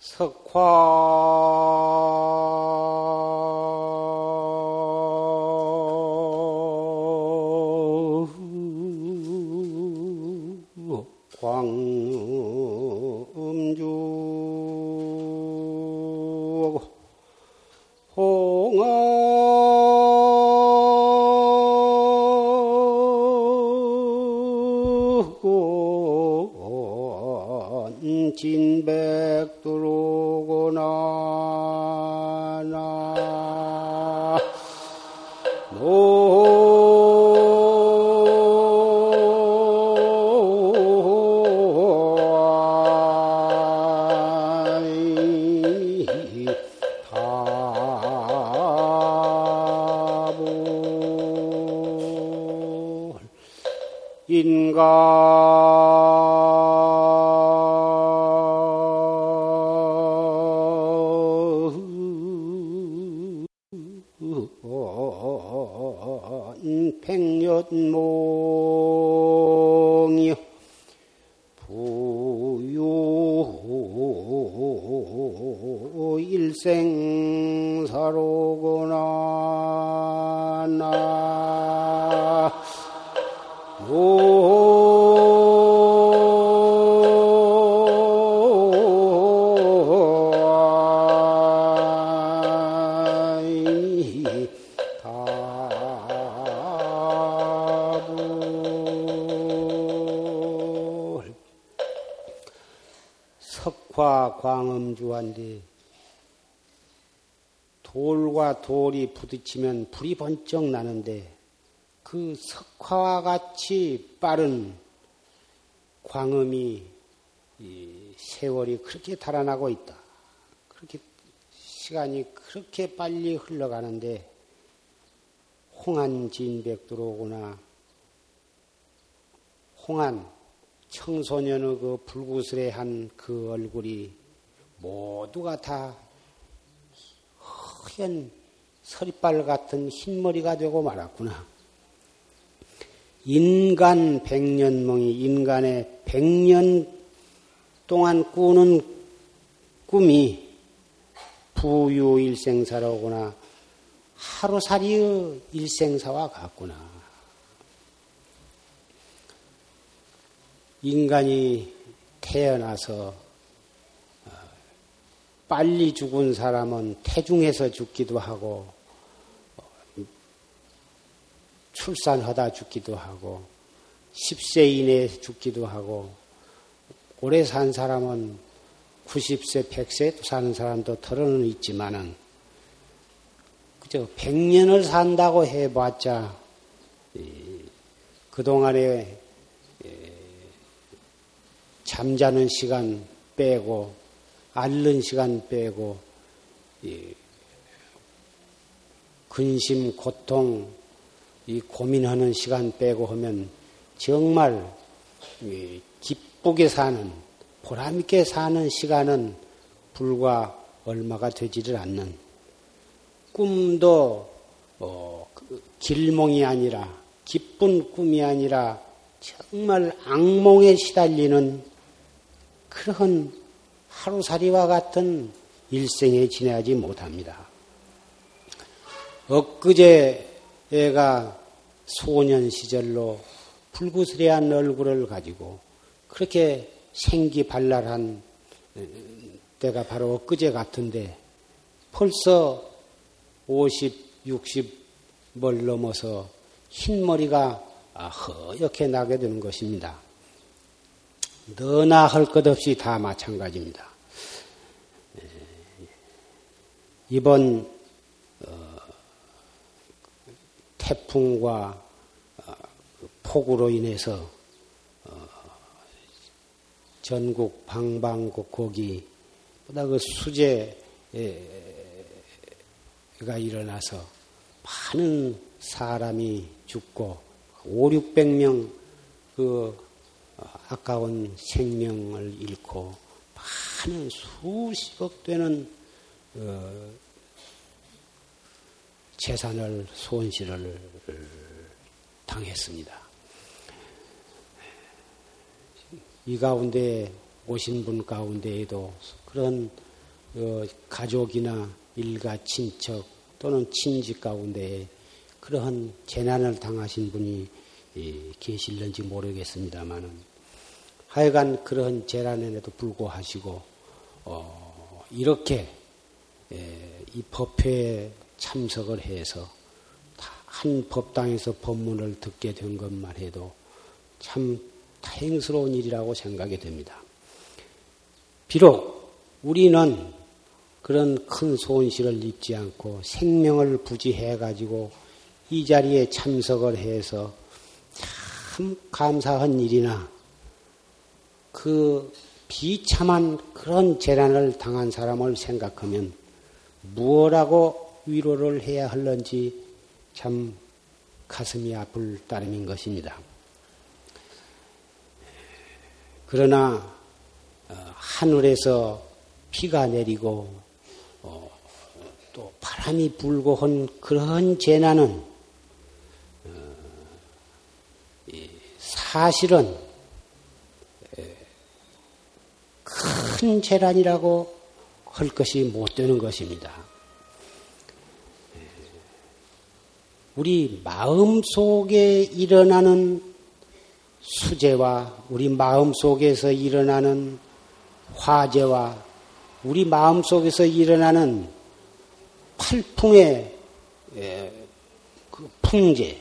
광음 돌이 부딪히면 불이 번쩍 나는데 그 석화와 같이 빠른 광음이 세월이 그렇게 달아나고 있다. 그렇게 시간이 그렇게 빨리 흘러가는데 홍한 진백도로구나 홍한 청소년의 그 불구스레한 그 얼굴이 모두가 다 허연 서리빨 같은 흰머리가 되고 말았구나. 인간 백년몽이 인간의 백년 동안 꾸는 꿈이 부유일생사로구나. 하루살이의 일생사와 같구나. 인간이 태어나서 빨리 죽은 사람은 태중해서 죽기도 하고 출산하다 죽기도 하고 10세 이내에 죽기도 하고 오래 산 사람은 90세, 100세 사는 사람도 털어는 있지만은 그저 100년을 산다고 해봤자 그동안에 잠자는 시간 빼고 앓는 시간 빼고 근심, 고통, 이 고민하는 시간 빼고 하면 정말 기쁘게 사는 보람 있게 사는 시간은 불과 얼마가 되지를 않는 꿈도 어, 그 길몽이 아니라 기쁜 꿈이 아니라 정말 악몽에 시달리는 그런 하루살이와 같은 일생에 지내지 못합니다. 엊그제 애가 소년 시절로 불구스레한 얼굴을 가지고 그렇게 생기발랄한 때가 바로 엊그제 같은데 벌써 50, 60을 넘어서 흰머리가 허옇게 나게 되는 것입니다. 너나 할 것 없이 다 마찬가지입니다. 이번 어, 태풍과 어, 폭우로 인해서 어, 전국 방방곡곡이 보다 그 수재가 일어나서 많은 사람이 죽고 5, 600명 그 아까운 생명을 잃고 많은 수십억 되는 어, 재산을 손실을 당했습니다. 이 가운데 오신 분 가운데에도 그런 어, 가족이나 일가 친척 또는 친지 가운데 그러한 재난을 당하신 분이 계실는지 모르겠습니다만은 하여간 그런 재난에도 불구하시고 어, 이렇게 이 법회에 참석을 해서 한 법당에서 법문을 듣게 된 것만 해도 참 다행스러운 일이라고 생각이 됩니다. 비록 우리는 그런 큰 손실을 입지 않고 생명을 부지해 가지고 이 자리에 참석을 해서 참 감사한 일이나 그 비참한 그런 재난을 당한 사람을 생각하면 무엇라고 위로를 해야 할는지 참 가슴이 아플 따름인 것입니다. 그러나 어, 하늘에서 비가 내리고 어, 또 바람이 불고 한 그런 재난은 어, 사실은 큰 재난이라고 할 것이 못 되는 것입니다. 우리 마음 속에 일어나는 수재와 우리 마음 속에서 일어나는 화재와 우리 마음 속에서 일어나는 팔풍의 그 풍재,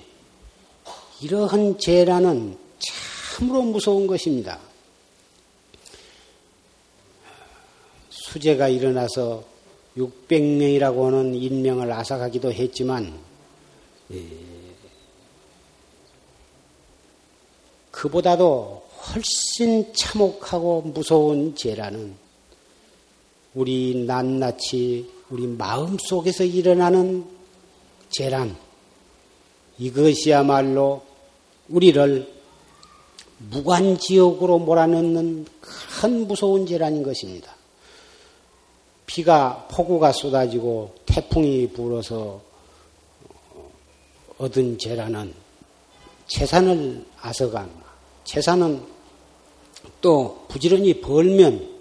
이러한 재난은 참으로 무서운 것입니다. 수재가 일어나서 600명이라고 하는 인명을 앗아가기도 했지만, 그보다도 훨씬 참혹하고 무서운 재난은 우리 낱낱이 우리 마음 속에서 일어나는 재난, 이것이야말로 우리를 무관지옥으로 몰아넣는 큰 무서운 재난인 것입니다. 비가, 폭우가 쏟아지고 태풍이 불어서 얻은 재난은 재산을 앗아간, 재산은 또 부지런히 벌면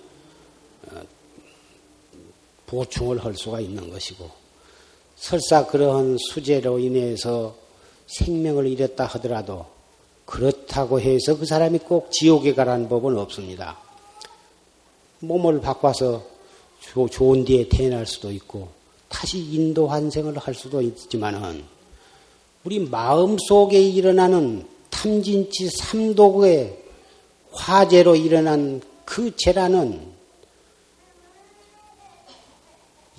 보충을 할 수가 있는 것이고 설사 그러한 수재로 인해서 생명을 잃었다 하더라도 그렇다고 해서 그 사람이 꼭 지옥에 가라는 법은 없습니다. 몸을 바꿔서 좋은 뒤에 태어날 수도 있고 다시 인도 환생을 할 수도 있지만은 우리 마음 속에 일어나는 탐진치 삼도구의 화재로 일어난 그 재란은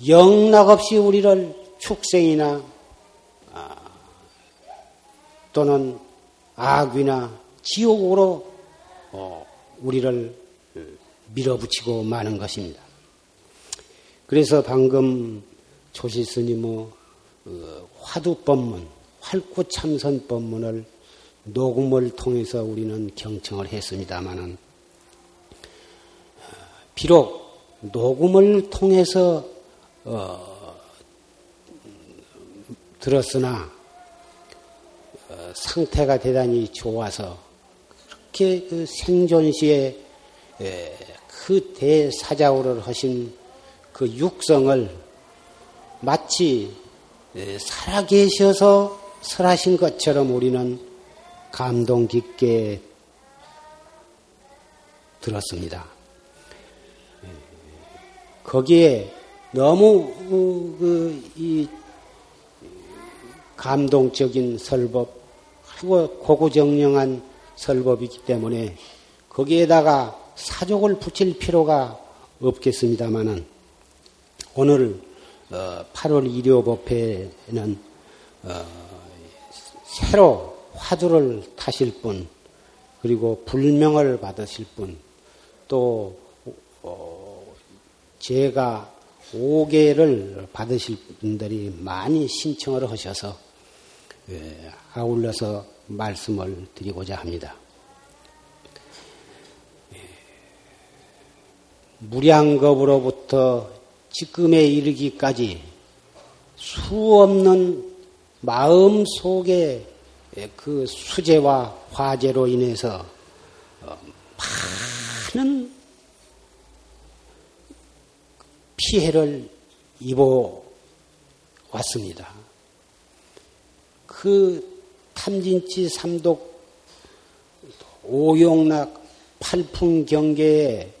영락없이 우리를 축생이나 아, 또는 악귀나 지옥으로 어, 우리를 밀어붙이고 마는 것입니다. 그래서 방금 조시 스님의 어, 화두법문, 활구참선법문을 녹음을 통해서 우리는 경청을 했습니다마는 어, 비록 녹음을 통해서 어, 들었으나 어, 상태가 대단히 좋아서 그렇게 그 생존 시에 에, 그 대사자우를 하신 그 육성을 마치 에, 살아계셔서 설하신 것처럼 우리는 감동 깊게 들었습니다. 거기에 너무 어, 그이 감동적인 설법 그리고 고고정령한 설법이기 때문에 거기에다가 사족을 붙일 필요가 없겠습니다만은 오늘 8월 어, 일요 법회는 어, 새로 화두를 타실 분 그리고 불명을 받으실 분또 제가 5개를 받으실 분들이 많이 신청을 하셔서 예, 아울러서 말씀을 드리고자 합니다. 예, 무량겁으로부터 지금에 이르기까지 수 없는 마음 속에 그 수재와 화재로 인해서 어, 많은 피해를 입어 왔습니다. 그 탐진치 삼독 오용락 팔풍 경계에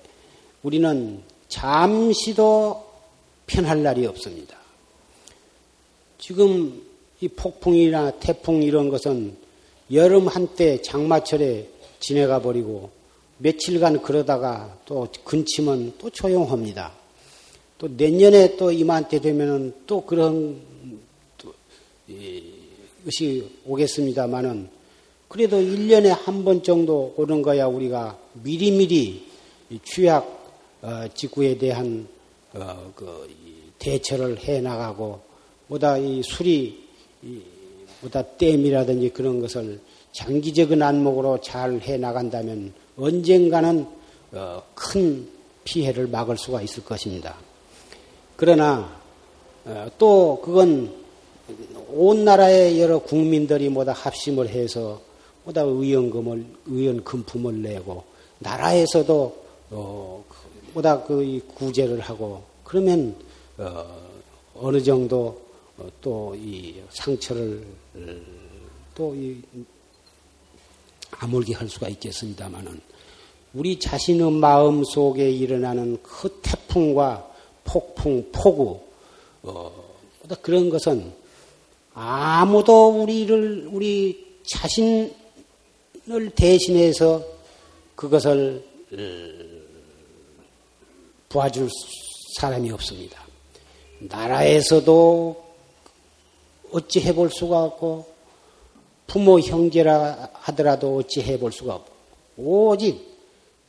우리는 잠시도 편할 날이 없습니다. 지금 이 폭풍이나 태풍 이런 것은 여름 한때 장마철에 지내가 버리고 며칠간 그러다가 또 근치면 또 조용합니다. 또 내년에 또 이맘때 되면은 또 그런 또 것이 오겠습니다만은 그래도 1년에 한 번 정도 오는 거야 우리가 미리미리 취약 어, 직구에 대한 어, 그 대처를 해 나가고 보다 이 술이 보다 댐이라든지 그런 것을 장기적인 안목으로 잘 해 나간다면 언젠가는 어, 큰 피해를 막을 수가 있을 것입니다. 그러나 어, 또 그건 온 나라의 여러 국민들이 모두 합심을 해서 모두 의원금을 의원 금품을 내고 나라에서도 어, 보다 그 구제를 하고 그러면 어, 느 정도 어, 또이 상처를 또 이 아물게 할 수가 있겠습니다만은 우리 자신의 마음 속에 일어나는 그 태풍과 폭풍, 폭우, 어, 그런 것은 아무도 우리를, 우리 자신을 대신해서 그것을 도와줄 사람이 없습니다. 나라에서도 어찌 해볼 수가 없고 부모 형제라 하더라도 어찌 해볼 수가 없고 오직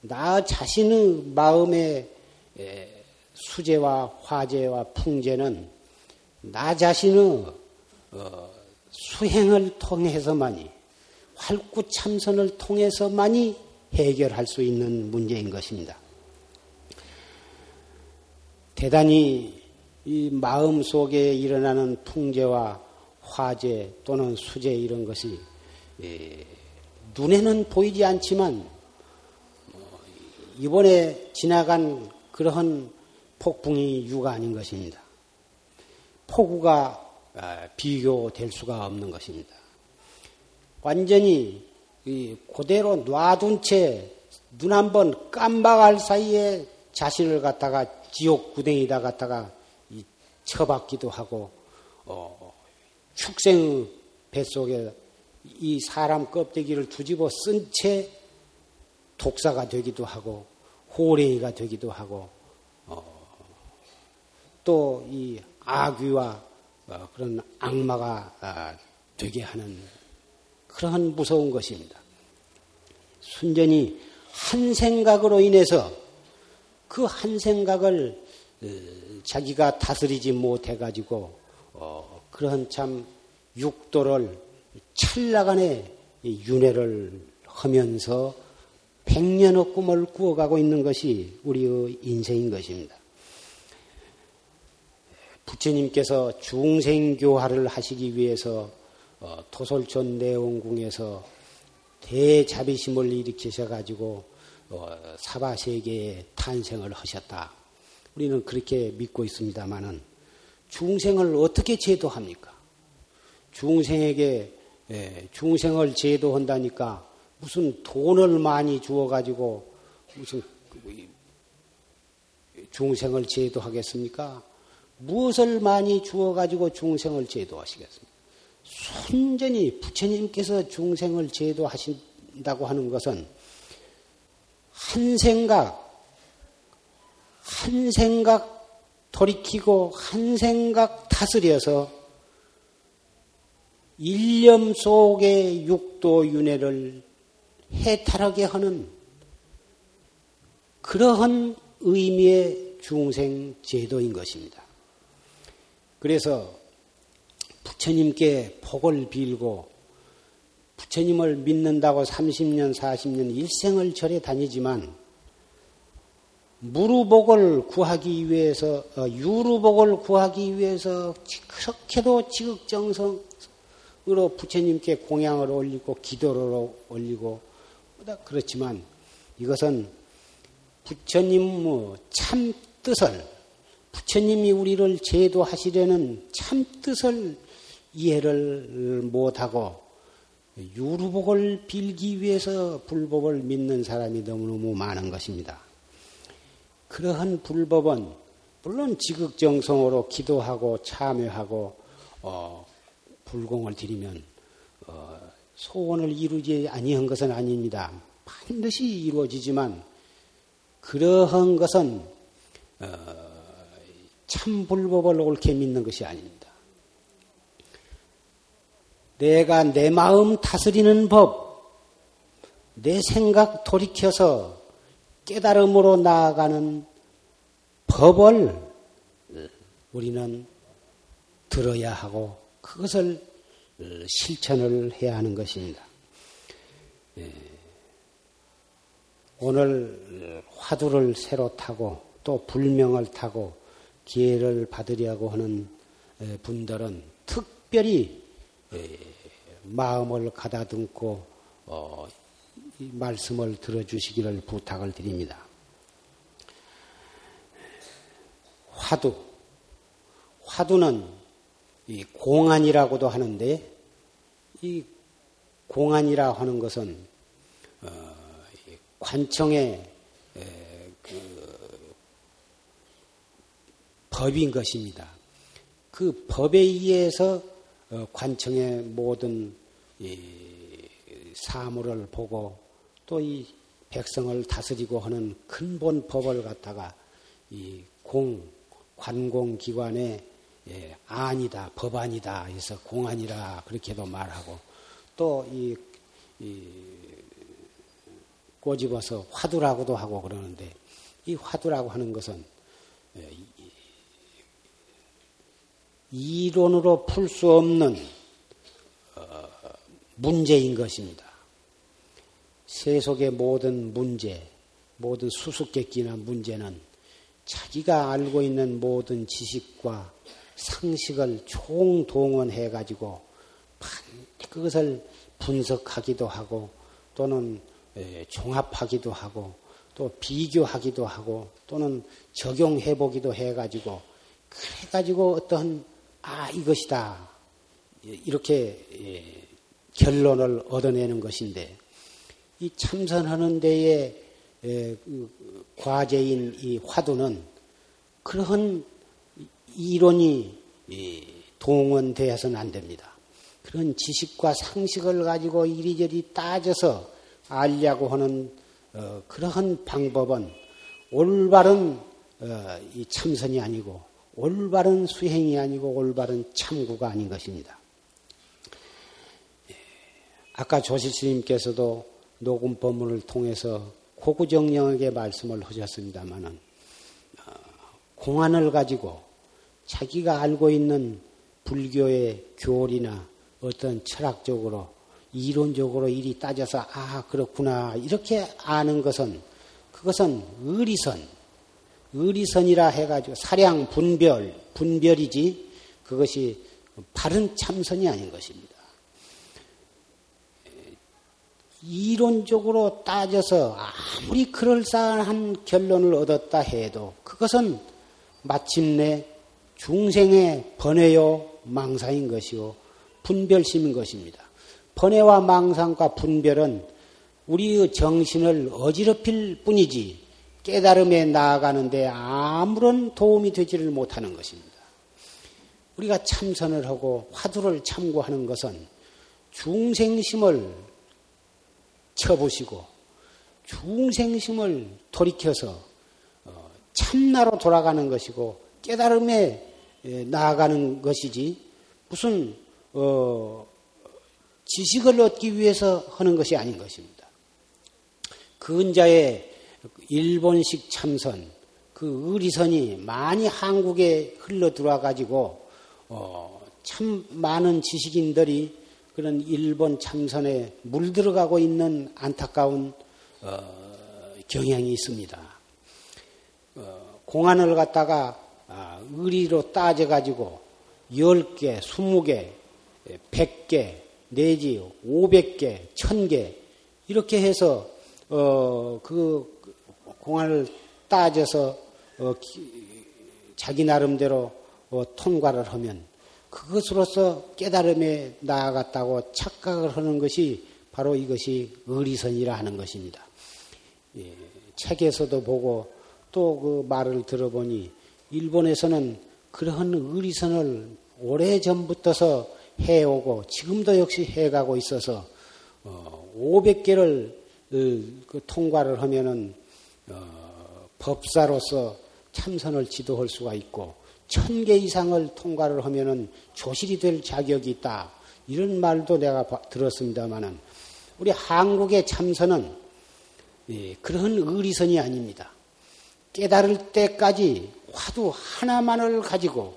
나 자신의 마음의 수재와 화재와 풍재는 나 자신의 어, 수행을 통해서만이 활구 참선을 통해서만이 해결할 수 있는 문제인 것입니다. 대단히 이 마음 속에 일어나는 풍재와 화재 또는 수재 이런 것이 예, 눈에는 보이지 않지만 뭐 이번에 지나간 그러한 폭풍이 유가 아닌 것입니다. 폭우가 아, 비교될 수가 없는 것입니다. 완전히 그대로 놔둔 채 눈 한번 깜박할 사이에 자신을 갖다가 지옥 구덩이다 갖다가 처박기도 하고 어, 축생 뱃속에 이 사람 껍데기를 두집어 쓴 채 독사가 되기도 하고 호랭이가 되기도 하고 어, 또이 아귀와 어, 그런 악마가 아, 되게 하는 그러한 무서운 것입니다. 순전히 한 생각으로 인해서 그 한 생각을 어, 자기가 다스리지 못해가지고 어, 그런 참 육도를 찰나간에 윤회를 하면서 백년의 꿈을 꾸어가고 있는 것이 우리의 인생인 것입니다. 부처님께서 중생교화를 하시기 위해서 어, 토솔촌 내원궁에서 대자비심을 일으키셔가지고 어, 사바 세계에 탄생을 하셨다. 우리는 그렇게 믿고 있습니다만은 중생을 어떻게 제도합니까? 중생에게 예, 중생을 제도한다니까 무슨 돈을 많이 주어 가지고 무슨 중생을 제도하겠습니까? 무엇을 많이 주어 가지고 중생을 제도하시겠습니까? 순전히 부처님께서 중생을 제도하신다고 하는 것은 한 생각, 한 생각 돌이키고 한 생각 다스려서 일념 속의 육도 윤회를 해탈하게 하는 그러한 의미의 중생 제도인 것입니다. 그래서 부처님께 복을 빌고 부처님을 믿는다고 30년, 40년 일생을 절에 다니지만 무루복을 구하기 위해서 어, 유루복을 구하기 위해서 그렇게도 지극정성으로 부처님께 공양을 올리고 기도를 올리고 그렇지만 이것은 부처님 참 뜻을 부처님이 우리를 제도하시려는 참 뜻을 이해를 못하고 유루복을 빌기 위해서 불법을 믿는 사람이 너무너무 많은 것입니다. 그러한 불법은 물론 지극정성으로 기도하고 참여하고 어, 불공을 드리면 어, 소원을 이루지 아니한 것은 아닙니다. 반드시 이루어지지만 그러한 것은 어, 참 불법을 옳게 믿는 것이 아닙니다. 내가 내 마음 다스리는 법, 내 생각 돌이켜서 깨달음으로 나아가는 법을 우리는 들어야 하고 그것을 실천을 해야 하는 것입니다. 예. 오늘 화두를 새로 타고 또 불명을 타고 기회를 받으려고 하는 분들은 특별히 마음을 가다듬고 어, 말씀을 들어주시기를 부탁을 드립니다. 화두. 화두는 공안이라고도 하는데 이 공안이라 하는 것은 어, 관청의 법인 것입니다. 그 법에 의해서 어, 관청의 모든 사물을 보고 또 이 백성을 다스리고 하는 근본 법을 갖다가 이 공, 관공기관의 예, 안이다, 법안이다 해서 공안이라 그렇게도 말하고 또이 꼬집어서 화두라고도 하고 그러는데 이 화두라고 하는 것은 예, 이론으로 풀 수 없는 어, 문제인 것입니다. 세속의 모든 문제, 모든 수수께끼나 문제는 자기가 알고 있는 모든 지식과 상식을 총동원해 가지고 그것을 분석하기도 하고 또는 종합하기도 하고 또 비교하기도 하고 또는 적용해 보기도 해 가지고 그래 가지고 어떤 아, 이것이다. 이렇게 예, 결론을 얻어내는 것인데, 이 참선하는 데에 예, 그 과제인 이 화두는 그러한 이론이 동원되어서는 안 됩니다. 그런 지식과 상식을 가지고 이리저리 따져서 알려고 하는 어, 그러한 방법은 올바른 어, 이 참선이 아니고 올바른 수행이 아니고 올바른 참구가 아닌 것입니다. 예, 아까 조실스님께서도 녹음 법문을 통해서 고구정령하게 말씀을 하셨습니다마는 어, 공안을 가지고 자기가 알고 있는 불교의 교리나 어떤 철학적으로 이론적으로 일이 따져서 아 그렇구나 이렇게 아는 것은 그것은 의리선 의리선이라 해가지고 사량 분별, 분별이지 그것이 바른 참선이 아닌 것입니다. 이론적으로 따져서 아무리 그럴싸한 결론을 얻었다 해도 그것은 마침내 중생의 번외요 망상인 것이요 분별심인 것입니다. 번외와 망상과 분별은 우리의 정신을 어지럽힐 뿐이지 깨달음에 나아가는데 아무런 도움이 되지를 못하는 것입니다. 우리가 참선을 하고 화두를 참고하는 것은 중생심을 쳐보시고 중생심을 돌이켜서 어, 참나로 돌아가는 것이고 깨달음에 나아가는 것이지 무슨 어, 지식을 얻기 위해서 하는 것이 아닌 것입니다. 근자의 일본식 참선, 그 의리선이 많이 한국에 흘러 들어와 가지고 어, 참 많은 지식인들이 그런 일본 참선에 물들어가고 있는 안타까운 어, 경향이 있습니다. 어, 공안을 갖다가 아, 의리로 따져 가지고 10개, 20개, 100개, 내지 500개, 1000개 이렇게 해서 어, 그 공안을 따져서 어, 자기 나름대로 어, 통과를 하면 그것으로서 깨달음에 나아갔다고 착각을 하는 것이 바로 이것이 의리선이라 하는 것입니다. 예, 책에서도 보고 또 그 말을 들어보니 일본에서는 그러한 의리선을 오래 전부터서 해오고 지금도 역시 해가고 있어서 어, 500개를 그 통과를 하면은 어, 법사로서 참선을 지도할 수가 있고 천 개 이상을 통과를 하면은 조실이 될 자격이 있다. 이런 말도 내가 들었습니다만은 우리 한국의 참선은 예, 그런 의리선이 아닙니다. 깨달을 때까지 화두 하나만을 가지고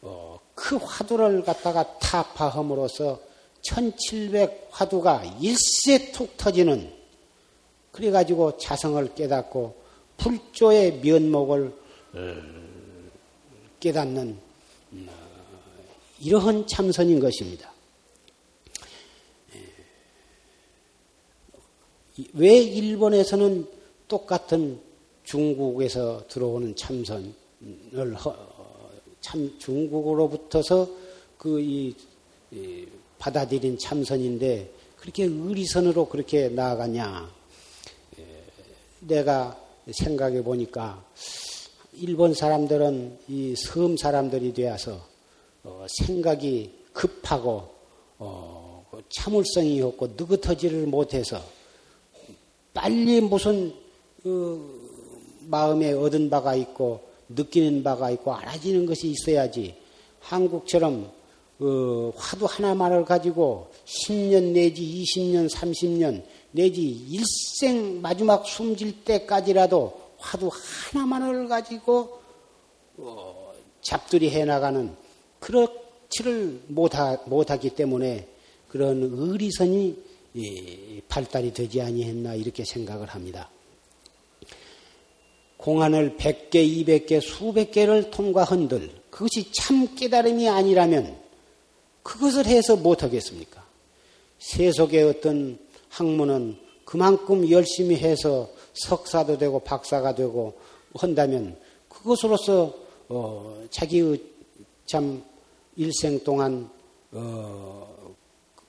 어, 그 화두를 갖다가 타파함으로써 1700 화두가 일세 툭 터지는 그래가지고 자성을 깨닫고 불조의 면목을 어, 깨닫는 어, 이러한 참선인 것입니다. 왜 일본에서는 똑같은 중국에서 들어오는 참선을 참 중국으로부터서 그 이 받아들인 참선인데 그렇게 의리선으로 그렇게 나아가냐? 내가 생각해 보니까 일본 사람들은 이 섬 사람들이 되어서 어, 생각이 급하고 어, 그 참을성이 없고 느긋하지를 못해서 빨리 무슨 그 마음에 얻은 바가 있고 느끼는 바가 있고 알아지는 것이 있어야지 한국처럼 어, 화두 하나만을 가지고 10년 내지 20년, 30년 내지 일생 마지막 숨질 때까지라도 화두 하나만을 가지고 어, 잡들이 해나가는 그렇지를 못하, 못하기 때문에 그런 의리선이 예, 발달이 되지 아니했나 이렇게 생각을 합니다. 공안을 100개, 200개, 수백 개를 통과한들 그것이 참 깨달음이 아니라면 그것을 해서 못하겠습니까? 세속의 어떤 학문은 그만큼 열심히 해서 석사도 되고 박사가 되고 한다면 그것으로서 어, 자기의 참 일생 동안 어,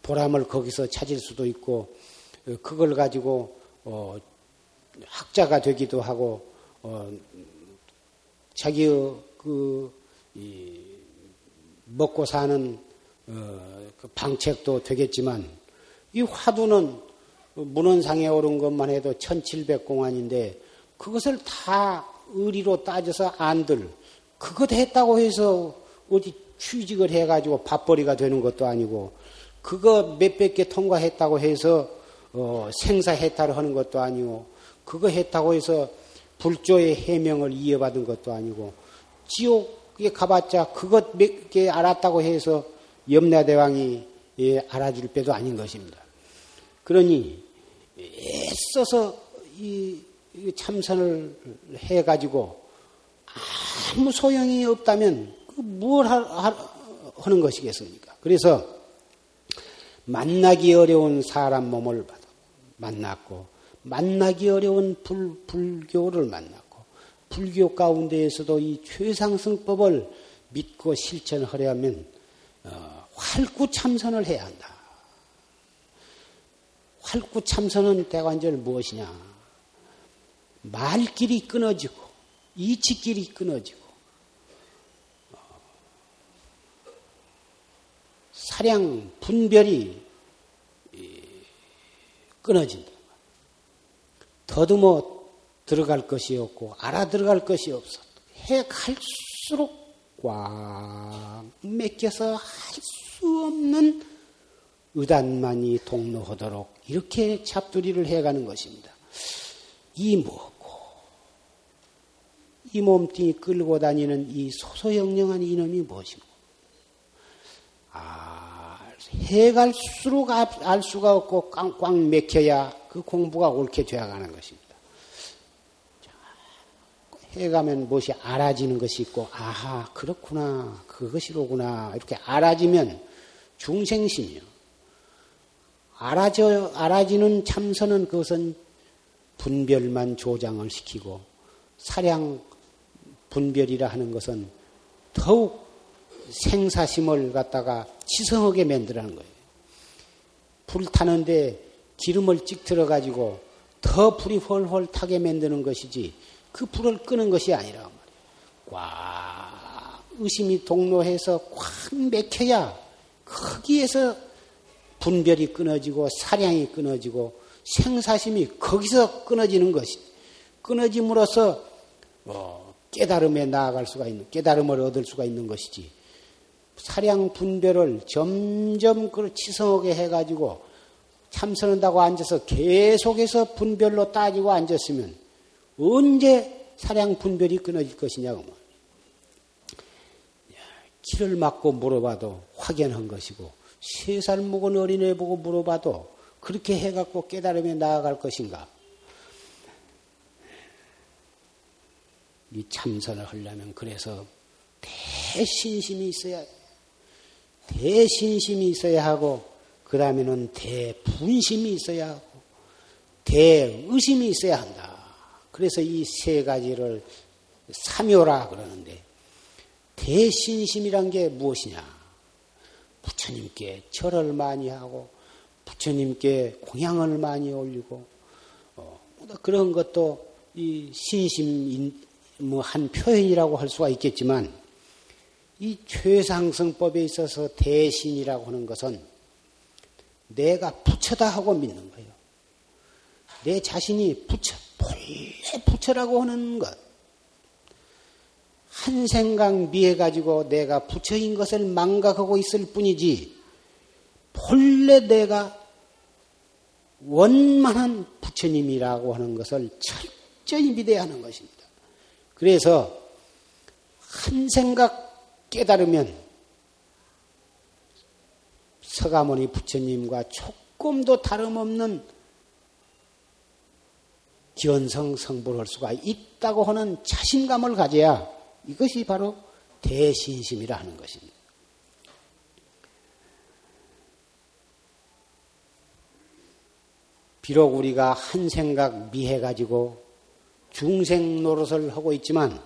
보람을 거기서 찾을 수도 있고 어, 그걸 가지고 어, 학자가 되기도 하고 어, 자기의 그 먹고 사는 어, 그 방책도 되겠지만 이 화두는 문헌상에 오른 것만 해도 1700공안인데 그것을 다 의리로 따져서 안들 그것 했다고 해서 어디 취직을 해가지고 밥벌이가 되는 것도 아니고 그거 몇백 개 통과했다고 해서 어, 생사 해탈을 하는 것도 아니고 그거 했다고 해서 불조의 해명을 이어받은 것도 아니고 지옥에 가봤자 그것 몇 개 알았다고 해서 염라대왕이 예, 알아줄 때도 아닌 것입니다. 그러니 애써서 이 참선을 해가지고 아무 소용이 없다면 그뭘 하는 것이겠습니까? 그래서 만나기 어려운 사람 몸을 받아 만났고 만나기 어려운 불, 불교를 만났고 불교 가운데에서도 이 최상승법을 믿고 실천하려면 어, 활구 참선을 해야 한다. 활구 참선은 대관절 무엇이냐? 말길이 끊어지고 이치길이 끊어지고 어, 사량 분별이 끊어진다. 더듬어 들어갈 것이 없고 알아 들어갈 것이 없어. 해 갈수록 꽉 맥혀서 할 수 없는 의단만이 동로하도록 이렇게 잡두리를 해가는 것입니다. 이 뭐고 이 몸뚱이 끌고 다니는 이 소소영령한 이놈이 무엇이고 아, 해갈수록 알 수가 없고 꽉꽉 맥혀야 그 공부가 옳게 되어가는 것입니다. 해가면 무엇이 알아지는 것이 있고, 아하, 그렇구나, 그것이로구나, 이렇게 알아지면 중생심이요. 알아져, 알아지는 참선은 그것은 분별만 조장을 시키고, 사량 분별이라 하는 것은 더욱 생사심을 갖다가 지성하게 만들라는 거예요. 불 타는데 기름을 찍 들어가지고 더 불이 헐헐 타게 만드는 것이지 그 불을 끄는 것이 아니라. 꽉 의심이 동로해서 꽉 맥혀야 거기에서 분별이 끊어지고 사량이 끊어지고 생사심이 거기서 끊어지는 것이 끊어짐으로써 뭐 깨달음에 나아갈 수가 있는 깨달음을 얻을 수가 있는 것이지 사량 분별을 점점 그 치성하게 해가지고 참선한다고 앉아서 계속해서 분별로 따지고 앉았으면 언제 사량 분별이 끊어질 것이냐고 말. 길을 막고 물어봐도 확연한 것이고 세 살 먹은 어린애 보고 물어봐도 그렇게 해갖고 깨달음에 나아갈 것인가? 이 참선을 하려면 그래서 대신심이 있어야 대신심이 있어야 하고 그 다음에는 대분심이 있어야 하고 대의심이 있어야 한다. 그래서 이 세 가지를 삼요라 그러는데 대신심이란 게 무엇이냐? 부처님께 절을 많이 하고 부처님께 공양을 많이 올리고 어, 그런 것도 이 신심 뭐한 표현이라고 할 수가 있겠지만 이 최상승법에 있어서 대신이라고 하는 것은 내가 부처다 하고 믿는 거예요. 내 자신이 부처, 본래 부처라고 하는 것. 한 생각 미해 가지고 내가 부처인 것을 망각하고 있을 뿐이지, 본래 내가 원만한 부처님이라고 하는 것을 철저히 믿어야 하는 것입니다. 그래서 한 생각 깨달으면 서가모니 부처님과 조금도 다름없는 견성 성불할 수가 있다고 하는 자신감을 가져야 이것이 바로 대신심이라 하는 것입니다. 비록 우리가 한 생각 미해 가지고 중생 노릇을 하고 있지만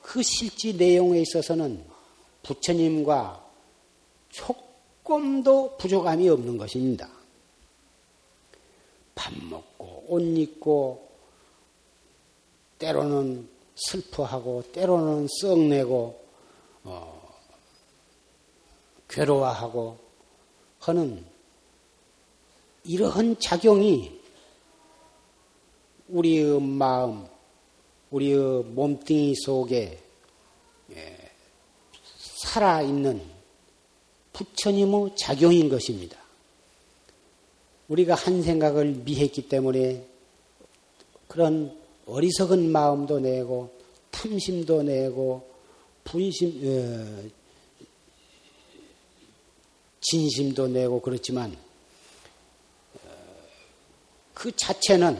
그 실지 내용에 있어서는 부처님과 조금도 부족함이 없는 것입니다. 밥 먹고 옷 입고 때로는 슬퍼하고 때로는 썩내고 어, 괴로워하고 하는 이러한 작용이 우리의 마음, 우리의 몸뚱이 속에 예, 살아있는 부처님의 작용인 것입니다. 우리가 한 생각을 미했기 때문에 그런 어리석은 마음도 내고 탐심도 내고 분심, 어, 진심도 내고 그렇지만 그 자체는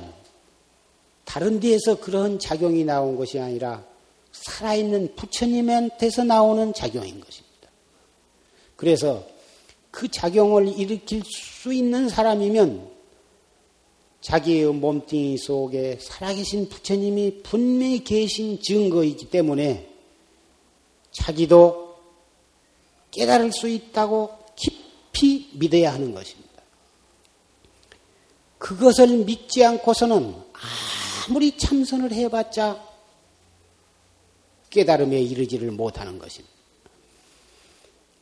다른 데에서 그런 작용이 나온 것이 아니라 살아있는 부처님한테서 나오는 작용인 것입니다. 그래서 그 작용을 일으킬 수 있는 사람이면 자기의 몸뚱이 속에 살아계신 부처님이 분명히 계신 증거이기 때문에 자기도 깨달을 수 있다고 깊이 믿어야 하는 것입니다. 그것을 믿지 않고서는 아무리 참선을 해봤자 깨달음에 이르지를 못하는 것입니다.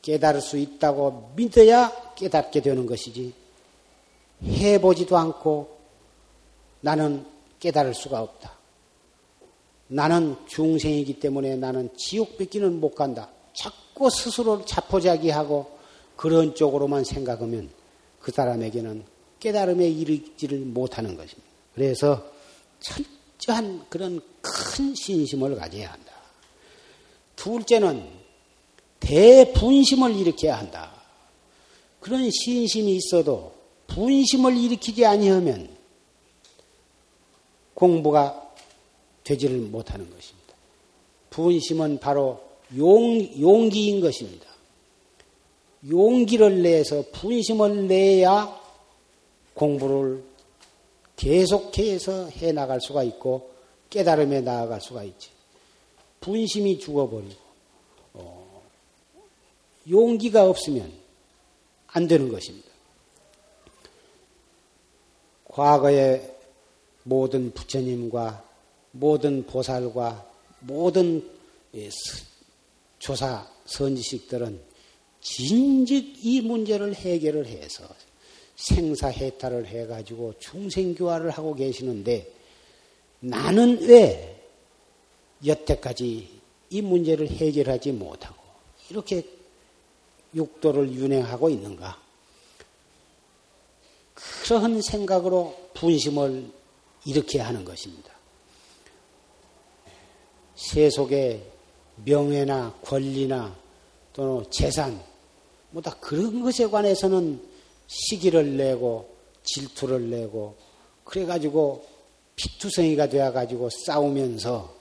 깨달을 수 있다고 믿어야 깨닫게 되는 것이지 해보지도 않고 나는 깨달을 수가 없다. 나는 중생이기 때문에 나는 지옥 뺏기는 못 간다. 자꾸 스스로를 자포자기하고 그런 쪽으로만 생각하면 그 사람에게는 깨달음에 이르지를 못하는 것입니다. 그래서 철저한 그런 큰 신심을 가져야 한다. 둘째는 대분심을 일으켜야 한다. 그런 신심이 있어도 분심을 일으키지 아니하면 공부가 되지를 못하는 것입니다. 분심은 바로 용, 용기인 것입니다. 용기를 내서 분심을 내야 공부를 계속해서 해 나갈 수가 있고 깨달음에 나아갈 수가 있지. 분심이 죽어버리고 어, 용기가 없으면 안 되는 것입니다. 과거의 모든 부처님과 모든 보살과 모든 예, 조사 선지식들은 진즉 이 문제를 해결을 해서 생사해탈을 해가지고 중생교화를 하고 계시는데 나는 왜 여태까지 이 문제를 해결하지 못하고 이렇게 육도를 윤행하고 있는가? 그러한 생각으로 분심을 일으켜야 하는 것입니다. 세속의 명예나 권리나 또는 재산, 뭐 다 그런 것에 관해서는 시기를 내고 질투를 내고 그래가지고 피투성이가 되어가지고 싸우면서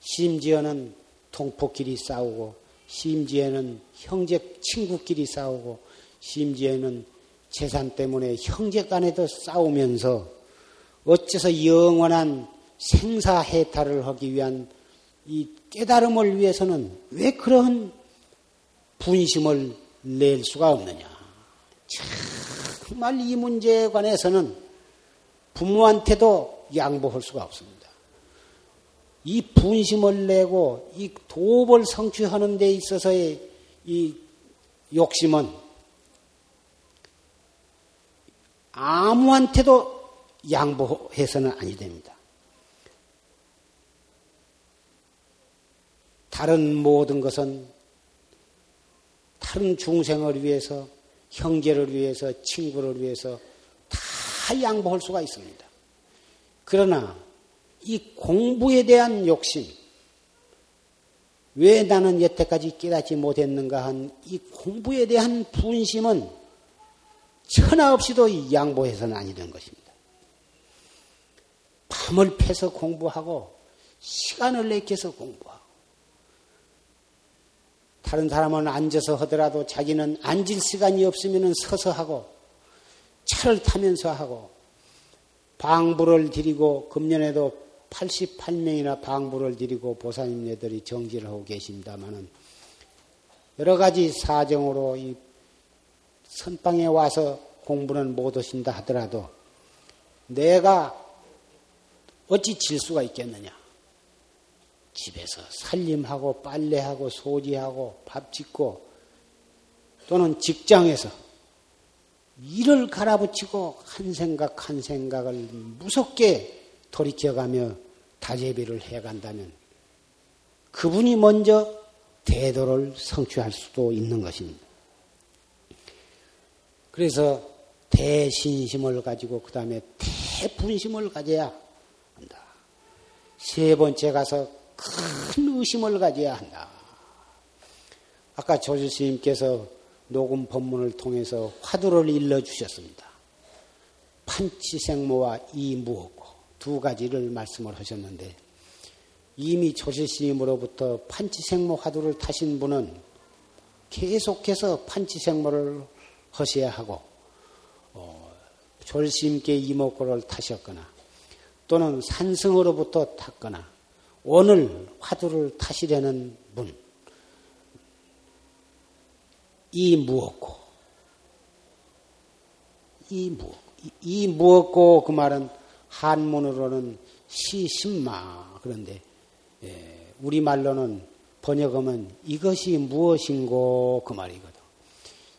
심지어는 동포끼리 싸우고 심지어는 형제 친구끼리 싸우고 심지어는 재산 때문에 형제 간에도 싸우면서 어째서 영원한 생사해탈을 하기 위한 이 깨달음을 위해서는 왜 그런 분심을 낼 수가 없느냐. 정말 이 문제에 관해서는 부모한테도 양보할 수가 없습니다. 이 분심을 내고 이 도업을 성취하는 데 있어서의 이 욕심은 아무한테도 양보해서는 아니 됩니다. 다른 모든 것은 다른 중생을 위해서, 형제를 위해서, 친구를 위해서 다 양보할 수가 있습니다. 그러나 이 공부에 대한 욕심, 왜 나는 여태까지 깨닫지 못했는가 한 이 공부에 대한 분심은 천하 없이도 양보해서는 아니 되는 것입니다. 밤을 패서 공부하고 시간을 내켜서 공부하고 다른 사람은 앉아서 하더라도 자기는 앉을 시간이 없으면 서서 하고 차를 타면서 하고 방부를 드리고 금년에도 88명이나 방부를 드리고 보사님네들이 정지를 하고 계십니다마는 여러 가지 사정으로 이 선방에 와서 공부는 못 오신다 하더라도 내가 어찌 질 수가 있겠느냐? 집에서 살림하고 빨래하고 소지하고 밥 짓고 또는 직장에서 일을 갈아붙이고 한 생각 한 생각을 무섭게 돌이켜가며 다재비를 해간다면 그분이 먼저 대도를 성취할 수도 있는 것입니다. 그래서 대신심을 가지고 그 다음에 대분심을 가져야. 세 번째 가서 큰 의심을 가져야 한다. 아까 조주 스님께서 녹음 법문을 통해서 화두를 일러 주셨습니다. 판치생모와 이무엇고 두 가지를 말씀을 하셨는데 이미 조실 스님으로부터 판치생모 화두를 타신 분은 계속해서 판치생모를 하셔야 하고 어, 조실 스님께 이목고를 타셨거나 또는 산승으로부터 탔거나 오늘 화두를 타시려는 분, 이 무엇고, 이 무, 이 무엇고? 그 말은 한문으로는 시신마 그런데 예, 우리 말로는 번역하면 이것이 무엇인고? 그 말이거든.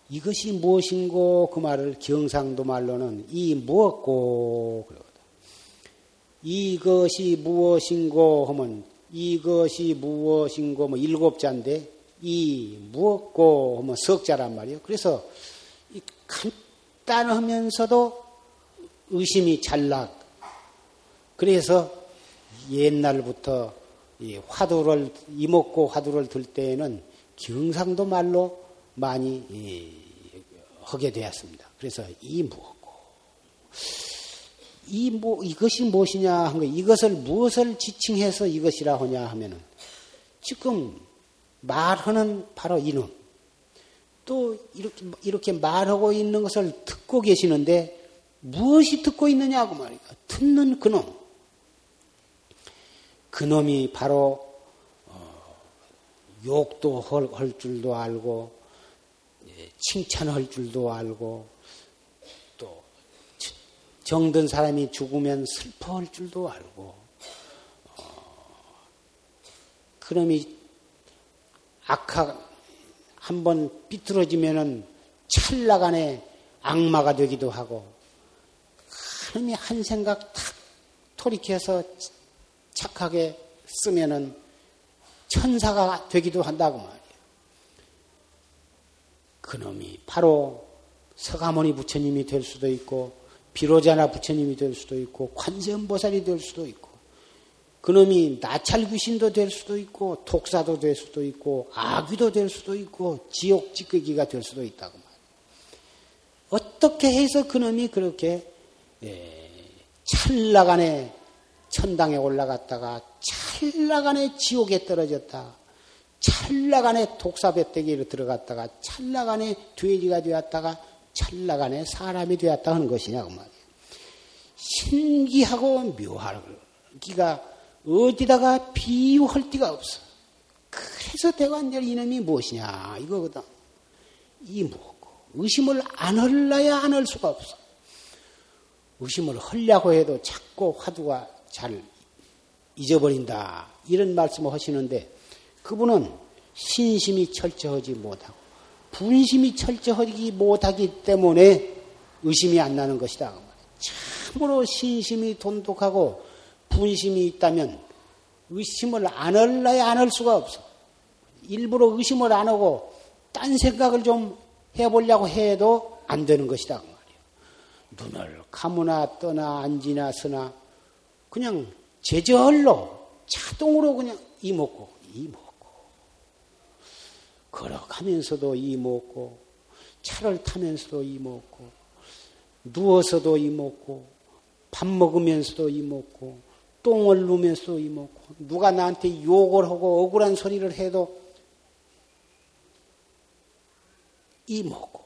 이것이 무엇인고? 그 말을 경상도 말로는 이 무엇고? 그러거든. 이것이 무엇인고 하면 이것이 무엇인고 뭐 일곱 자인데 이 무엇고 하면 석자란 말이에요. 그래서 간단하면서도 의심이 잘락. 그래서 옛날부터 화두를 이목고 화두를 들 때에는 경상도 말로 많이 하게 되었습니다. 그래서 이 무엇고 이 뭐, 이것이 무엇이냐 한 거, 이것을 무엇을 지칭해서 이것이라 하냐 하면은, 지금 말하는 바로 이놈. 또 이렇게, 이렇게 말하고 있는 것을 듣고 계시는데, 무엇이 듣고 있느냐고 말이야. 듣는 그놈. 그놈이 바로, 욕도 할, 할 줄도 알고 예, 칭찬할 줄도 알고 또 정든 사람이 죽으면 슬퍼할 줄도 알고 어, 그놈이 악하 한번 삐뚤어지면은 찰나간에 악마가 되기도 하고 그놈이 한 생각 탁 토리켜서 착하게 쓰면은 천사가 되기도 한다고 말이에요. 그놈이 바로 서가모니 부처님이 될 수도 있고 비로자나 부처님이 될 수도 있고 관세음보살이 될 수도 있고 그놈이 나찰 귀신도 될 수도 있고 독사도 될 수도 있고 아귀도 될 수도 있고 지옥 찌끄기가 될 수도 있다고 말이에요. 어떻게 해서 그놈이 그렇게 예, 찰나간에 천당에 올라갔다가 찰나간에 지옥에 떨어졌다. 찰나간에 독사배때기로 들어갔다가 찰나간에 돼지가 되었다가 찰나간에 사람이 되었다 하는 것이냐고 말이에요. 신기하고 묘하기가 어디다가 비유할 데가 없어. 그래서 대관절 이놈이 무엇이냐 이거거든. 이 뭐고 의심을 안 할라야 안 할 수가 없어. 의심을 하려고 해도 자꾸 화두가 잘 잊어버린다. 이런 말씀을 하시는데 그분은 신심이 철저하지 못하고 분심이 철저하지 못하기 때문에 의심이 안 나는 것이다. 참으로 신심이 돈독하고 분심이 있다면 의심을 안 할라야 안 할 수가 없어. 일부러 의심을 안 하고 딴 생각을 좀 해보려고 해도 안 되는 것이다. 눈을 감으나 떠나 앉으나 서나 그냥 제절로 자동으로 그냥 이먹고 이먹고 걸어가면서도 이먹고 차를 타면서도 이먹고 누워서도 이먹고 밥 먹으면서도 이먹고 똥을 누면서도 이먹고 누가 나한테 욕을 하고 억울한 소리를 해도 이먹고.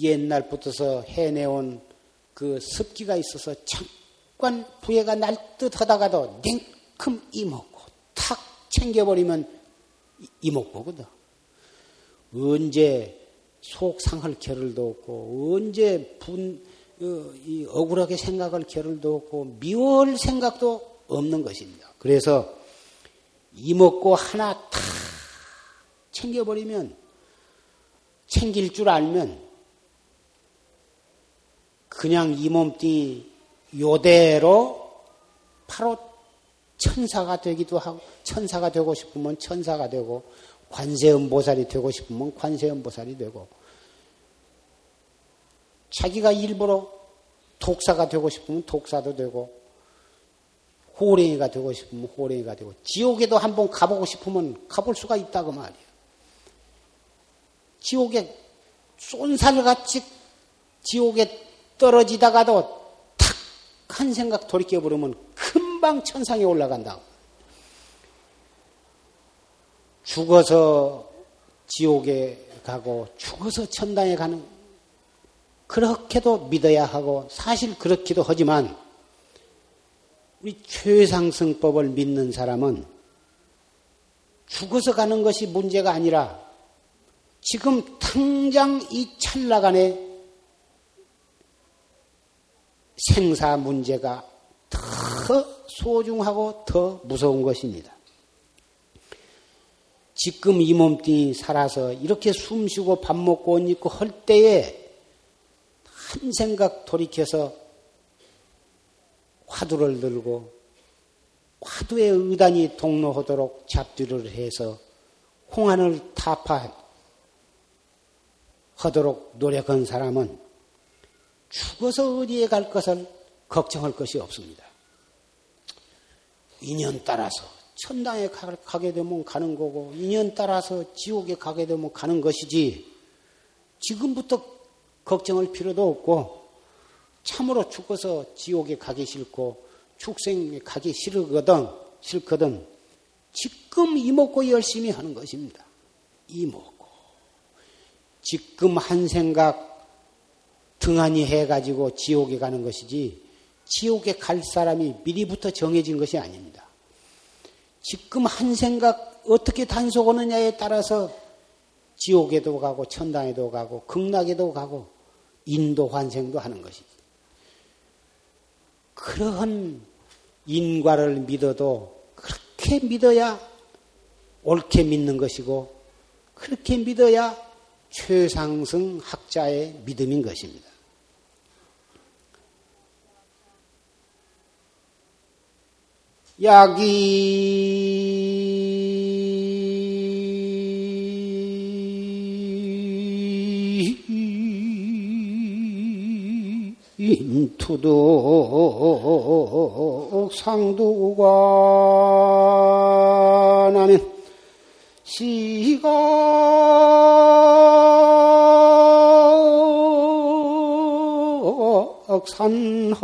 옛날부터서 해내온 그 습기가 있어서 잠깐 부해가 날 듯 하다가도 냉큼 이먹고. 탁 챙겨버리면 이먹고거든. 언제 속 상할 겨를도 없고 언제 분 어, 억울하게 생각할 겨를도 없고 미워할 생각도 없는 것입니다. 그래서 이먹고 하나 탁 챙겨버리면 챙길 줄 알면 그냥 이 몸뚱이 요대로 바로 천사가 되기도 하고 천사가 되고 싶으면 천사가 되고 관세음 보살이 되고 싶으면 관세음 보살이 되고 자기가 일부러 독사가 되고 싶으면 독사도 되고 호랭이가 되고 싶으면 호랭이가 되고 지옥에도 한번 가보고 싶으면 가볼 수가 있다고 말이에요. 지옥에 쏜살같이 지옥에 떨어지다가도 탁 한 생각 돌이켜보려면 금방 천상에 올라간다. 죽어서 지옥에 가고 죽어서 천당에 가는 그렇게도 믿어야 하고 사실 그렇기도 하지만 우리 최상승법을 믿는 사람은 죽어서 가는 것이 문제가 아니라 지금 당장 이 찰나간에 생사 문제가 더 소중하고 더 무서운 것입니다. 지금 이 몸뚱이 살아서 이렇게 숨 쉬고 밥 먹고 옷 입고 할 때에 한 생각 돌이켜서 화두를 들고 화두의 의단이 동로하도록 잡두를 해서 홍안을 타파하도록 노력한 사람은 죽어서 어디에 갈 것을 걱정할 것이 없습니다. 인연 따라서 천당에 가게 되면 가는 거고 인연 따라서 지옥에 가게 되면 가는 것이지 지금부터 걱정할 필요도 없고 참으로 죽어서 지옥에 가기 싫고 축생에 가기 싫거든 싫거든 지금 이먹고 열심히 하는 것입니다. 이먹고 지금 한 생각 등한히 해가지고 지옥에 가는 것이지 지옥에 갈 사람이 미리부터 정해진 것이 아닙니다. 지금 한 생각 어떻게 단속하느냐에 따라서 지옥에도 가고 천당에도 가고 극락에도 가고 인도 환생도 하는 것이지. 그러한 인과를 믿어도 그렇게 믿어야 옳게 믿는 것이고 그렇게 믿어야 최상승 학자의 믿음인 것입니다. 약이 인투도 상두가 나면 시가 산하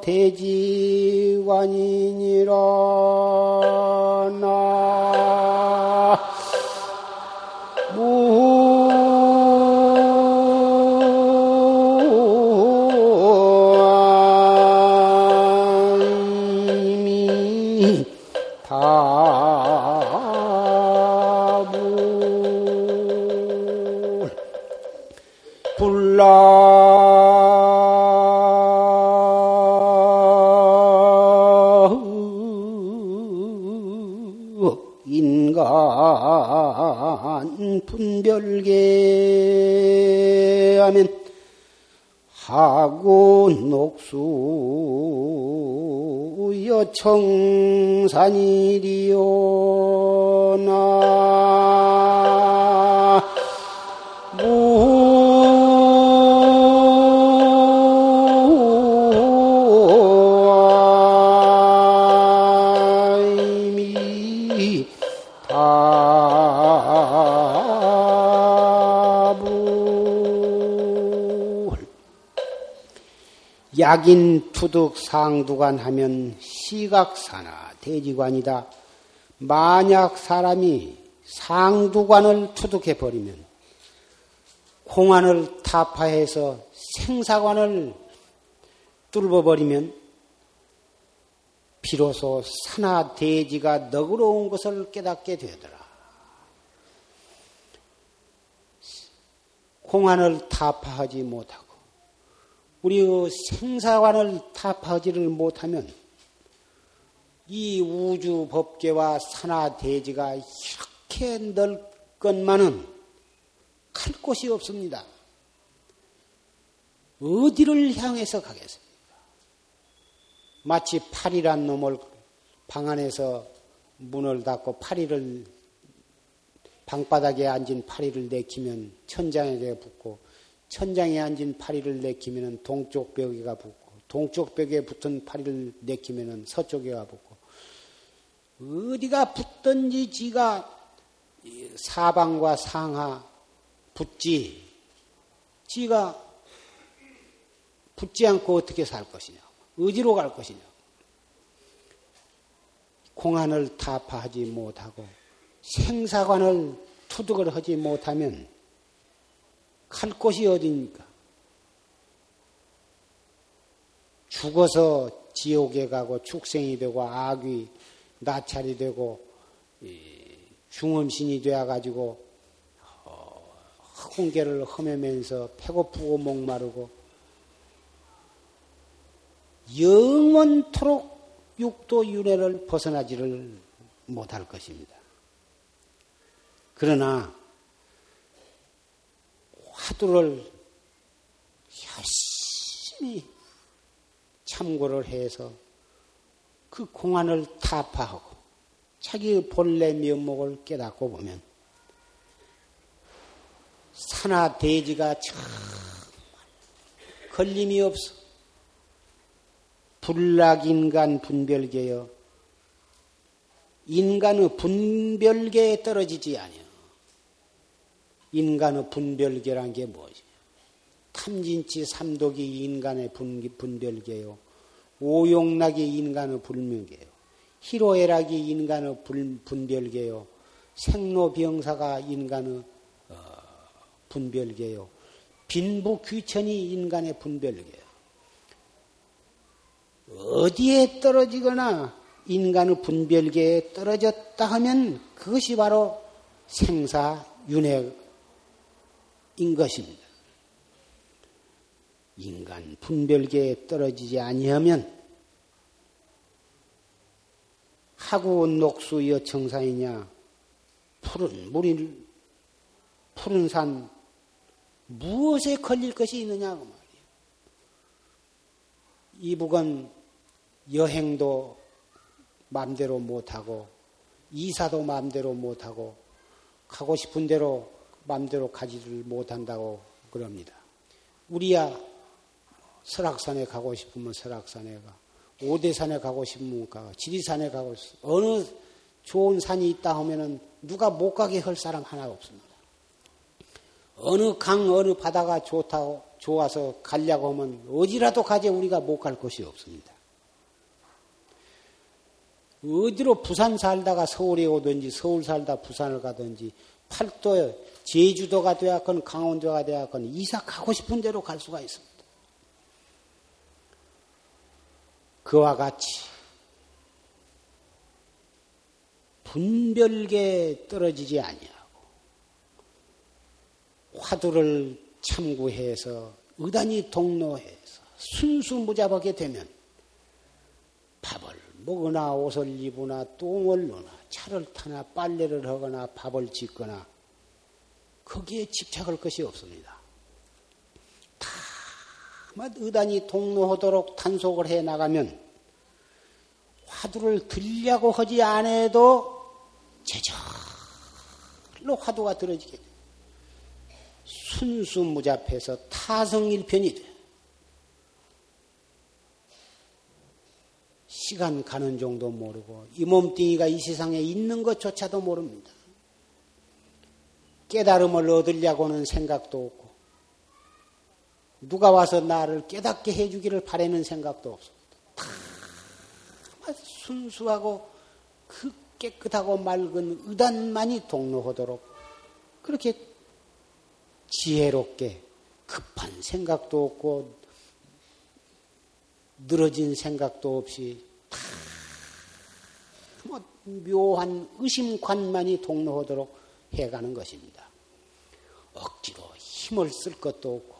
대지관이니라 나 청산이리오나 약인 투득 상두관 하면 시각사나 대지관이다. 만약 사람이 상두관을 투득해 버리면 공안을 타파해서 생사관을 뚫어 버리면 비로소 산하 대지가 너그러운 것을 깨닫게 되더라. 공안을 타파하지 못하고 우리의 생사관을 타파하지를 못하면 이 우주 법계와 산하 대지가 이렇게 넓건만은 갈 곳이 없습니다. 어디를 향해서 가겠습니까? 마치 파리란 놈을 방 안에서 문을 닫고 파리를 방바닥에 앉은 파리를 내키면 천장에 붙고 천장에 앉은 파리를 내키면 동쪽 벽에가 붙고 동쪽 벽에 붙은 파리를 내키면 서쪽에가 붙고 어디가 붙든지 지가 사방과 상하 붙지. 지가 붙지 않고 어떻게 살 것이냐? 어디로 갈 것이냐? 공안을 타파하지 못하고 생사관을 투득을 하지 못하면 갈 곳이 어디입니까? 죽어서 지옥에 가고 축생이 되고 악이 나찰이 되고 중음신이 되어가지고 홍계를 험하면서 배고프고 목마르고 영원토록 육도 윤회를 벗어나지를 못할 것입니다. 그러나 화두를 열심히 참고를 해서 그 공안을 타파하고 자기의 본래 면목을 깨닫고 보면 산하 대지가 참 걸림이 없어. 불락인간 분별계여 인간의 분별계에 떨어지지 아니요. 인간의 분별계란 게 뭐지? 탐진치 삼독이 인간의 분별계요. 오용락이 인간의 불명계요. 희로애락이 인간의 분별계요. 생로병사가 인간의 어, 분별계요. 빈부귀천이 인간의 분별계요. 어디에 떨어지거나 인간의 분별계에 떨어졌다 하면 그것이 바로 생사 윤회인 것입니다. 인간 분별계에 떨어지지 아니하면 하구 녹수 여청산이냐 푸른 물이 푸른 산 무엇에 걸릴 것이 있느냐고 그 말이에요. 이북은 여행도 마음대로 못하고 이사도 마음대로 못하고 가고 싶은 대로 마음대로 가지를 못한다고 그럽니다. 우리야 설악산에 가고 싶으면 설악산에 가. 오대산에 가고 싶으면 가. 지리산에 가고 싶으면 어느 좋은 산이 있다 하면은 누가 못 가게 할 사람 하나 없습니다. 어느 강, 어느 바다가 좋다고, 좋아서 가려고 하면 어디라도 가지 우리가 못 갈 곳이 없습니다. 어디로 부산 살다가 서울에 오든지 서울 살다 부산을 가든지 팔도에 제주도가 되었건 강원도가 되었건 이사 가고 싶은 대로 갈 수가 있습니다. 그와 같이 분별계 떨어지지 아니하고 화두를 참고해서 의단이 동로해서 순수무잡하게 되면 밥을 먹으나 옷을 입으나 똥을 누나 차를 타나 빨래를 하거나 밥을 짓거나 거기에 집착할 것이 없습니다. 다 의단이 동로하도록 단속을 해 나가면 화두를 들려고 하지 않아도 제절로 화두가 들어지게 돼. 순수무잡해서 타성일편이 돼. 시간 가는 정도 모르고 이 몸뚱이가 이 세상에 있는 것조차도 모릅니다. 깨달음을 얻으려고는 생각도 없고 누가 와서 나를 깨닫게 해주기를 바라는 생각도 없습니다. 다 순수하고 그 깨끗하고 맑은 의단만이 동로하도록 그렇게 지혜롭게 급한 생각도 없고 늘어진 생각도 없이 뭐 묘한 의심관만이 동로하도록 해가는 것입니다. 억지로 힘을 쓸 것도 없고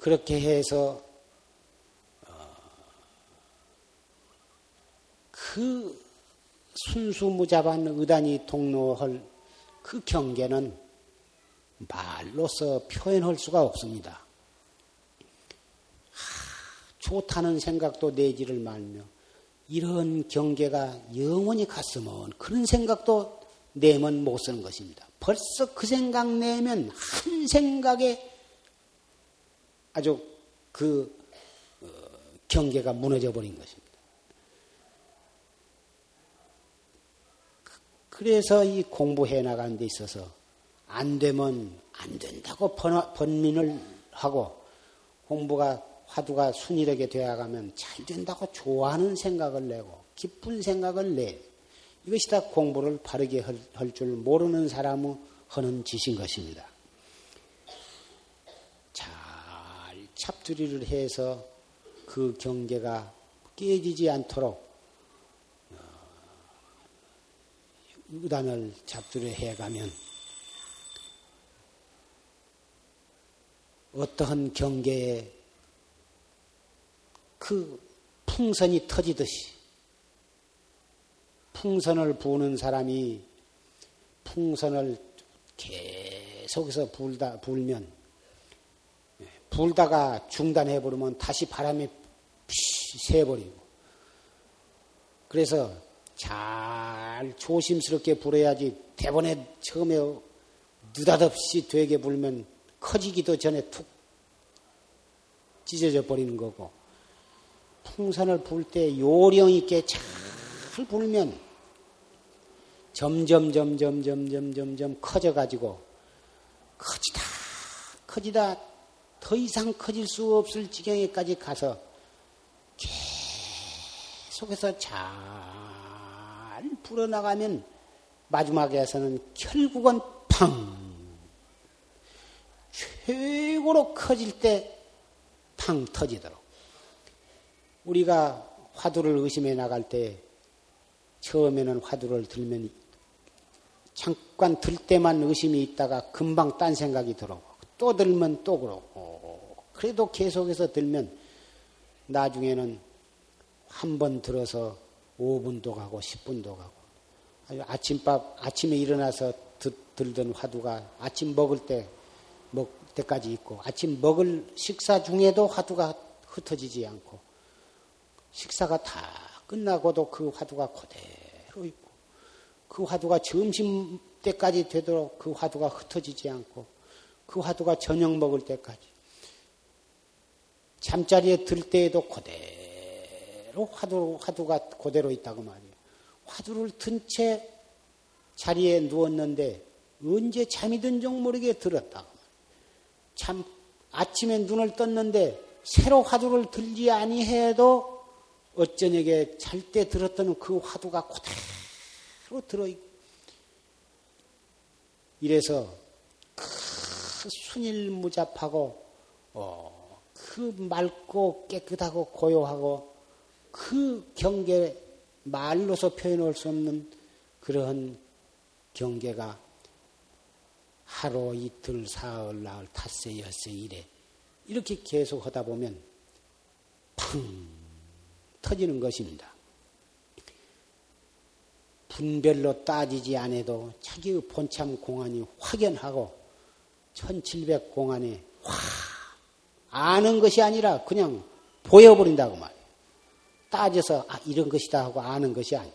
그렇게 해서 어, 그 순수무잡한 의단이 동로할 그 경계는 말로서 표현할 수가 없습니다. 좋다는 생각도 내지를 말며 이런 경계가 영원히 갔으면 그런 생각도 내면 못 쓰는 것입니다. 벌써 그 생각 내면 한 생각에 아주 그 어, 경계가 무너져 버린 것입니다. 그래서 이 공부해 나가는 데 있어서 안 되면 안 된다고 번민을 하고 공부가 화두가 순이하게 되어가면 잘 된다고 좋아하는 생각을 내고 기쁜 생각을 내. 이것이 다 공부를 바르게 할 줄 모르는 사람의 하는 짓인 것입니다. 잘 잡두리를 해서 그 경계가 깨지지 않도록 어, 의단을 잡두리 해가면 어떠한 경계에 그 풍선이 터지듯이 풍선을 부는 사람이 풍선을 계속해서 불다 불면 불다가 중단해 버리면 다시 바람이 새버리고. 그래서 잘 조심스럽게 불어야지 대번에 처음에 느닷없이 되게 불면 커지기도 전에 툭 찢어져 버리는 거고. 풍선을 불 때 요령 있게 잘 불면 점점 점점 점점 점점 커져 가지고 커지다 커지다 더 이상 커질 수 없을 지경에까지 가서 계속해서 잘 불어나가면 마지막에서는 결국은 팡 최고로 커질 때 팡 터지도록. 우리가 화두를 의심해 나갈 때 처음에는 화두를 들면 잠깐 들 때만 의심이 있다가 금방 딴 생각이 들어오고 또 들면 또 그러고. 그래도 계속해서 들면 나중에는 한 번 들어서 5분도 가고 10분도 가고. 아침밥 아침에 일어나서 드, 들던 화두가 아침 먹을 때 먹 때까지 있고 아침 먹을 식사 중에도 화두가 흩어지지 않고 식사가 다 끝나고도 그 화두가 그대로 있고 그 화두가 점심 때까지 되도록 그 화두가 흩어지지 않고 그 화두가 저녁 먹을 때까지 잠자리에 들 때에도 그대로 화두, 화두가 그대로 있다고 말이에요. 화두를 든 채 자리에 누웠는데 언제 잠이 든 줄 모르게 들었다고. 참 아침에 눈을 떴는데 새로 화두를 들지 아니해도 어쩌녁에 잘때 들었던 그 화두가 그대로 들어있고 이래서 그 순일무잡하고 어, 그 맑고 깨끗하고 고요하고 그 경계 말로서 표현할 수 없는 그러한 경계가 하루 이틀 사흘 나흘 닷새 엿새 이래 이렇게 계속 하다 보면 팡 터지는 것입니다. 분별로 따지지 않아도 자기의 본참 공안이 확연하고 1700 공안에 확 아는 것이 아니라 그냥 보여버린다고 말이에요. 따져서 아, 이런 것이다 하고 아는 것이 아니에요.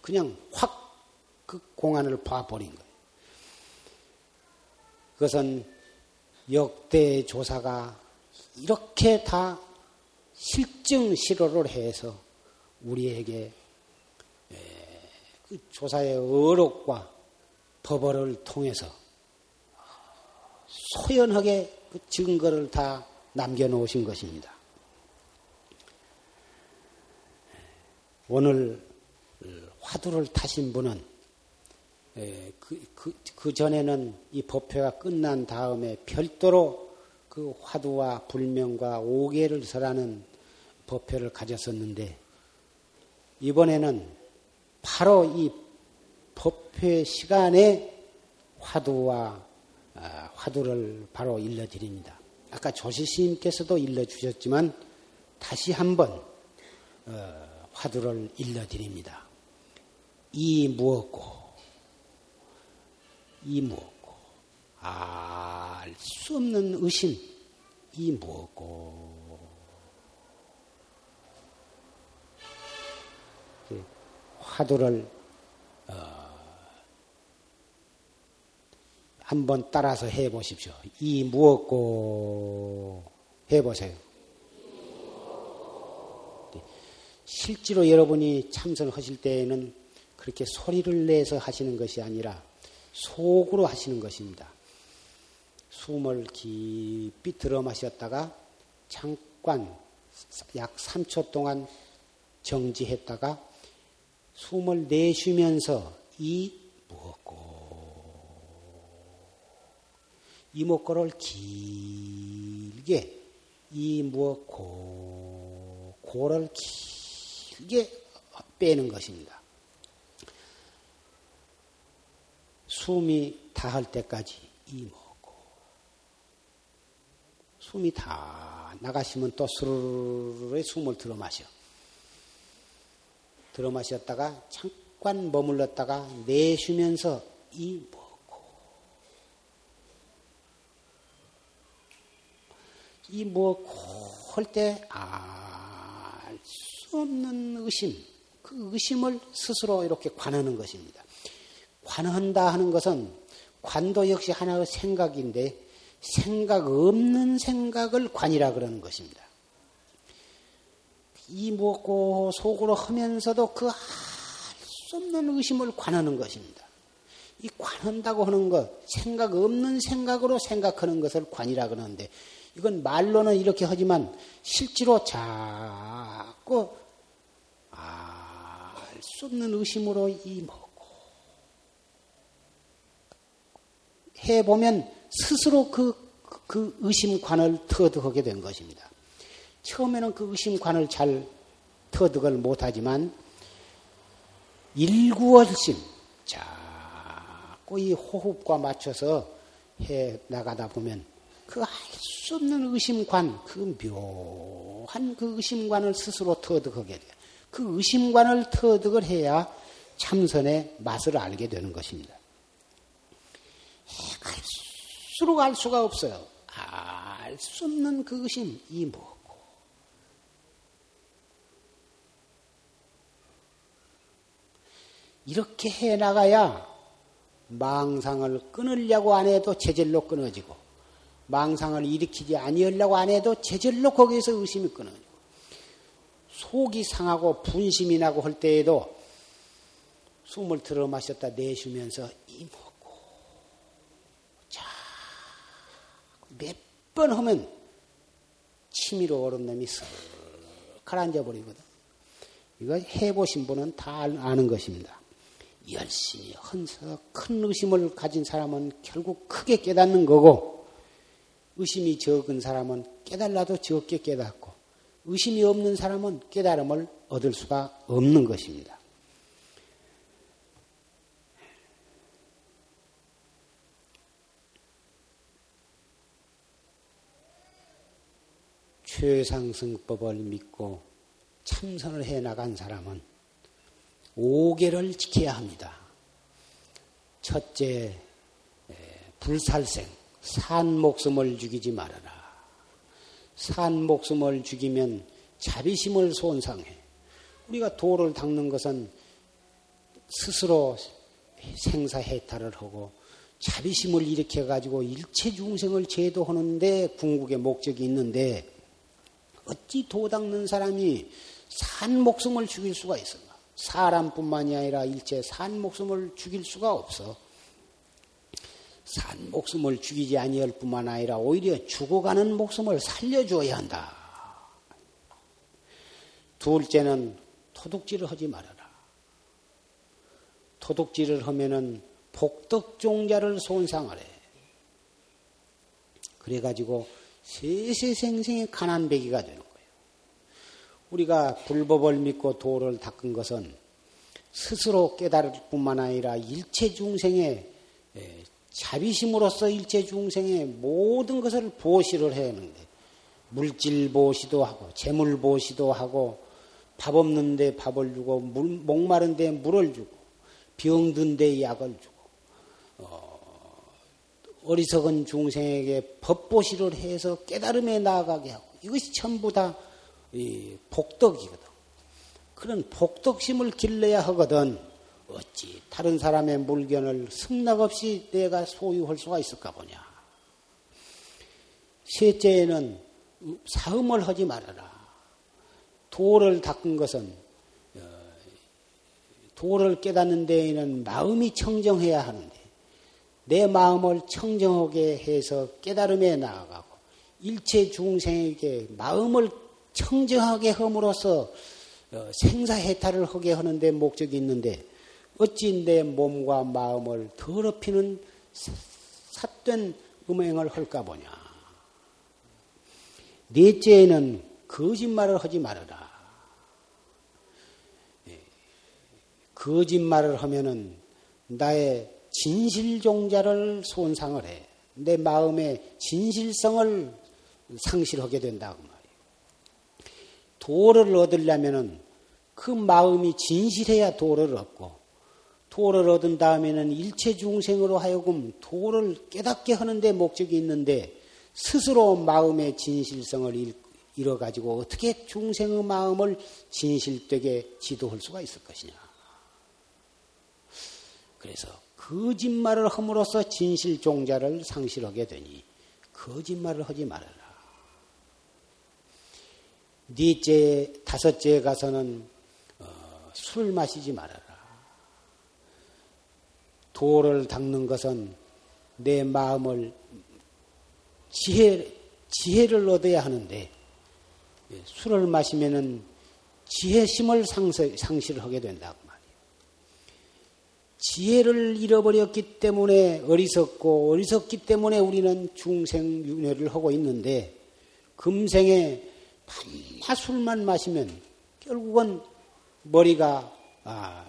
그냥 확 그 공안을 봐버린 거예요. 그것은 역대 조사가 이렇게 다 실증 실호를 해서 우리에게 그 조사의 어록과 법어를 통해서 소연하게 그 증거를 다 남겨놓으신 것입니다. 오늘 화두를 타신 분은 그, 그, 그 전에는 이 법회가 끝난 다음에 별도로 그 화두와 불명과 오계를 설하는 법회를 가졌었는데 이번에는 바로 이 법회 시간에 화두와 아, 화두를 바로 일러드립니다. 아까 조시스님께서도 일러주셨지만 다시 한번 어, 화두를 일러드립니다. 이 무엇고 이 무엇고 알 수 없는 의심 이 무엇고 화두를 어, 한번 따라서 해 보십시오. 이 무엇고 해 보세요. 실제로 여러분이 참선하실 때에는 그렇게 소리를 내서 하시는 것이 아니라 속으로 하시는 것입니다. 숨을 깊이 들어 마셨다가 잠깐 약 3초 동안 정지했다가 숨을 내쉬면서 이 무엇고 이목구를 길게 이 무엇고 고를 길게 빼는 것입니다. 숨이 다할 때까지 이 무엇고 숨이 다 나가시면 또 스르르 숨을 들어 마셔. 들어 마셨다가 잠깐 머물렀다가 내쉬면서 이먹고 이 먹고 할때 알 수 없는 의심 그 의심을 스스로 이렇게 관하는 것입니다. 관한다 하는 것은 관도 역시 하나의 생각인데 생각 없는 생각을 관이라 그러는 것입니다. 이 무엇고 속으로 하면서도 그 알 수 없는 의심을 관하는 것입니다. 이 관한다고 하는 것, 생각 없는 생각으로 생각하는 것을 관이라 그러는데, 이건 말로는 이렇게 하지만 실제로 자꾸 알 수 없는 의심으로 이 먹고 해보면 스스로 그, 그 의심관을 터득하게 된 것입니다. 처음에는 그 의심관을 잘 터득을 못하지만 일구월심 자꾸 이 호흡과 맞춰서 해 나가다 보면 그 알 수 없는 의심관, 그 묘한 그 의심관을 스스로 터득하게 돼요. 그 의심관을 터득을 해야 참선의 맛을 알게 되는 것입니다. 갈수록 알 수가 없어요. 알 수 없는 그 의심, 이 뭐고. 이렇게 해 나가야 망상을 끊으려고 안 해도 제절로 끊어지고 망상을 일으키지 아니하려고 안 해도 제절로 거기에서 의심이 끊어지고 속이 상하고 분심이 나고 할 때에도 숨을 들어 마셨다 내쉬면서 이먹고 자몇 번 하면 치미로 얼은 놈이 쓱 가라앉아 버리거든. 이거 해보신 분은 다 아는 것입니다. 열심히 헌서 큰 의심을 가진 사람은 결국 크게 깨닫는 거고 의심이 적은 사람은 깨달라도 적게 깨닫고 의심이 없는 사람은 깨달음을 얻을 수가 없는 것입니다. 최상승법을 믿고 참선을 해 나간 사람은 5개를 지켜야 합니다. 첫째, 불살생, 산 목숨을 죽이지 말아라. 산 목숨을 죽이면 자비심을 손상해. 우리가 도를 닦는 것은 스스로 생사해탈을 하고 자비심을 일으켜 가지고 일체 중생을 제도하는데 궁극의 목적이 있는데 어찌 도 닦는 사람이 산 목숨을 죽일 수가 있을까? 사람뿐만이 아니라 일체 산 목숨을 죽일 수가 없어. 산 목숨을 죽이지 아니할 뿐만 아니라 오히려 죽어가는 목숨을 살려줘야 한다. 둘째는 토둑질을 하지 말아라. 토둑질을 하면은 복덕종자를 손상을 해. 그래가지고 세세생생의 가난배기가 되는 거예요. 우리가 불법을 믿고 도를 닦은 것은 스스로 깨달을 뿐만 아니라 일체 중생의 자비심으로써 일체 중생의 모든 것을 보시를 해야 하는데 물질 보시도 하고 재물 보시도 하고 밥 없는데 밥을 주고 물, 목마른데 물을 주고 병든데 약을 주고 어, 어리석은 중생에게 법보시를 해서 깨달음에 나아가게 하고 이것이 전부 다 복덕이거든. 그런 복덕심을 길러야 하거든. 어찌 다른 사람의 물건을 승낙 없이 내가 소유할 수가 있을까 보냐. 셋째는 사음을 하지 말아라. 도를 닦은 것은 어, 도를 깨닫는 데에는 마음이 청정해야 하는데 내 마음을 청정하게 해서 깨달음에 나아가고 일체 중생에게 마음을 청정하게 함으로써 어, 생사해탈을 하게 하는데 목적이 있는데 어찌 내 몸과 마음을 더럽히는 삿된 음행을 할까 보냐. 넷째는 거짓말을 하지 말아라. 예. 거짓말을 하면은 나의 진실종자를 손상을 해. 내 마음의 진실성을 상실하게 된다고 말이에요. 도를 얻으려면은 그 마음이 진실해야 도를 얻고 도를 얻은 다음에는 일체 중생으로 하여금 도를 깨닫게 하는데 목적이 있는데 스스로 마음의 진실성을 잃어 가지고 어떻게 중생의 마음을 진실되게 지도할 수가 있을 것이냐. 그래서 거짓말을 함으로써 진실 종자를 상실하게 되니 거짓말을 하지 말아라. 넷째, 다섯째 가서는 어, 술 마시지 말아라. 도를 닦는 것은 내 마음을 지혜, 지혜를 얻어야 하는데 예, 술을 마시면은 지혜심을 상실, 하게 된다고 말이에요. 지혜를 잃어버렸기 때문에 어리석고 어리석기 때문에 우리는 중생 윤회를 하고 있는데 금생에 밤낮 술만 마시면 결국은 머리가 아,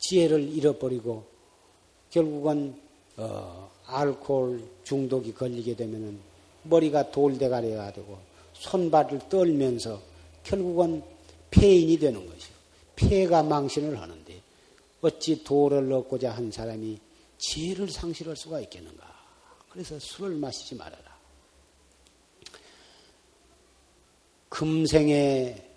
지혜를 잃어버리고 결국은 어, 알코올 중독이 걸리게 되면은 머리가 돌대가리가 되고 손발을 떨면서 결국은 폐인이 되는 것이요. 폐가 망신을 하는데 어찌 도를 얻고자 한 사람이 지혜를 상실할 수가 있겠는가. 그래서 술을 마시지 말아라. 금생에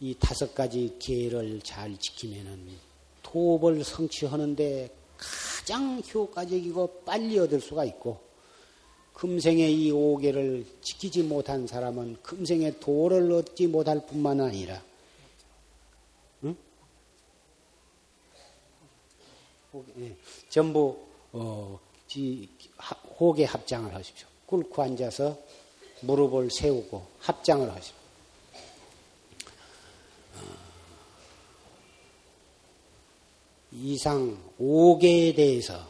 이 다섯 가지 계를 잘 지키면은 도업을 성취하는데 가장 효과적이고 빨리 얻을 수가 있고 금생에 이 오계를 지키지 못한 사람은 금생에 도를 얻지 못할 뿐만 아니라 응? 네. 전부 어, 호계 합장을 하십시오. 꿇고 앉아서 무릎을 세우고 합장을 하십시오. 이상 5개에 대해서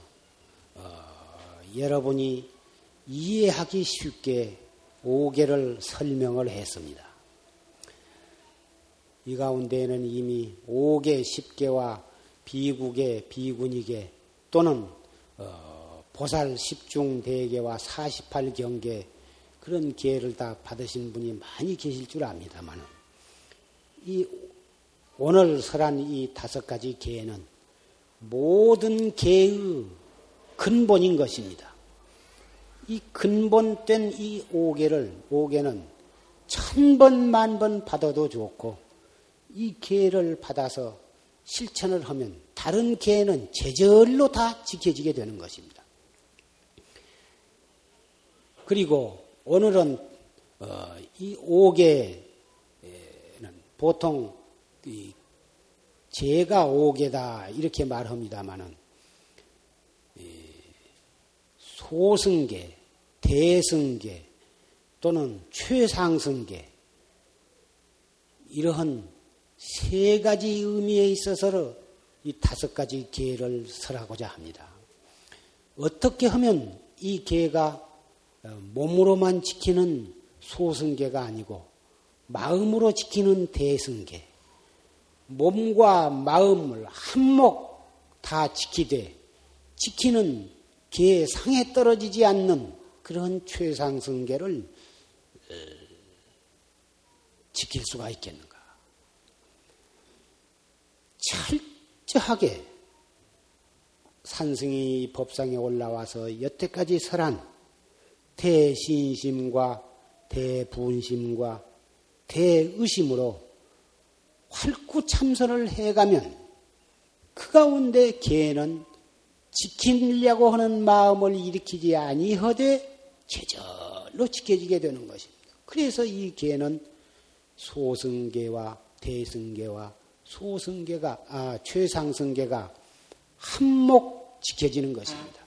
어, 여러분이 이해하기 쉽게 5개를 설명을 했습니다. 이 가운데에는 이미 5개, 10개와 비국계, 비군이계 또는 어, 보살 10중 대계와 48경계 그런 기회를 다 받으신 분이 많이 계실 줄 압니다만 이 오늘 설한 이 다섯 가지 계는 모든 개의 근본인 것입니다. 이 근본된 이 오계를, 오계는 천 번, 만 번 받아도 좋고, 이 개를 받아서 실천을 하면 다른 개는 제절로 다 지켜지게 되는 것입니다. 그리고 오늘은 어, 이 오계는 보통 제가 오게다 이렇게 말합니다마는 소승계, 대승계 또는 최상승계 이러한 세 가지 의미에 있어서 이 다섯 가지 계를 설하고자 합니다. 어떻게 하면 이 계가 몸으로만 지키는 소승계가 아니고 마음으로 지키는 대승계, 몸과 마음을 한몫 다 지키되 지키는 개 상에 떨어지지 않는 그런 최상승계를 어, 지킬 수가 있겠는가? 철저하게 산승이 법상에 올라와서 여태까지 설한 대신심과 대분심과 대의심으로 활구 참선을 해가면 그 가운데 개는 지키려고 하는 마음을 일으키지 아니하되 제절로 지켜지게 되는 것입니다. 그래서 이 개는 소승계와 대승계와 소승계가 아 최상승계가 한몫 지켜지는 것입니다.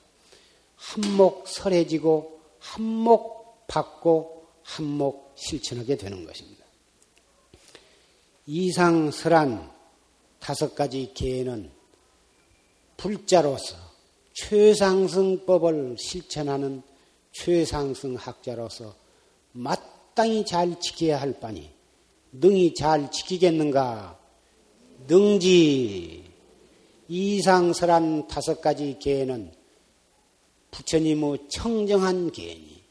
한몫 설해지고 한몫 받고 한몫 실천하게 되는 것입니다. 이상설한 다섯 가지 계는 불자로서 최상승법을 실천하는 최상승 학자로서 마땅히 잘 지켜야 할 바니 능히 잘 지키겠는가? 능지 이상설한 다섯 가지 계는 부처님의 청정한 계니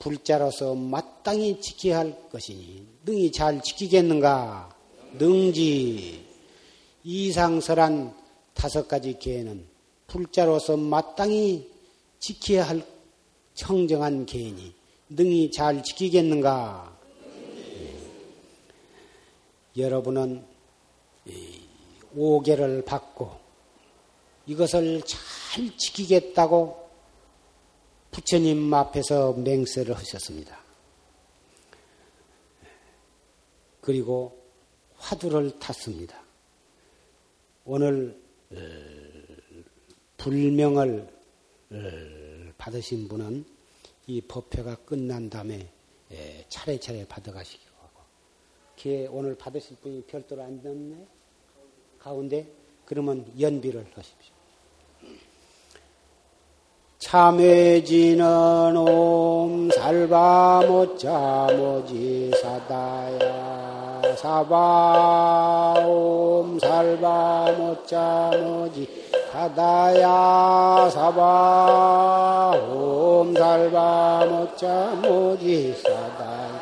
불자로서 마땅히 지켜야 할 것이니 능히 잘 지키겠는가? 능지 이상설한 다섯 가지 계는 불자로서 마땅히 지켜야 할 청정한 계니 능히 잘 지키겠는가? 여러분은 오계를 받고 이것을 잘 지키겠다고 부처님 앞에서 맹세를 하셨습니다. 그리고 화두를 탔습니다. 오늘 어, 불명을 어, 받으신 분은 이 법회가 끝난 다음에 차례차례 받아가시기로 하고, 걔 오늘 받으실 분이 별도로 안 됐네? 가운데? 그러면 연비를 하십시오. 참회지는 옴 살바 못자 모지 사다야 사바 옴 살바 못자 모지 사다야 사바 옴 살바 못자 모지 사다야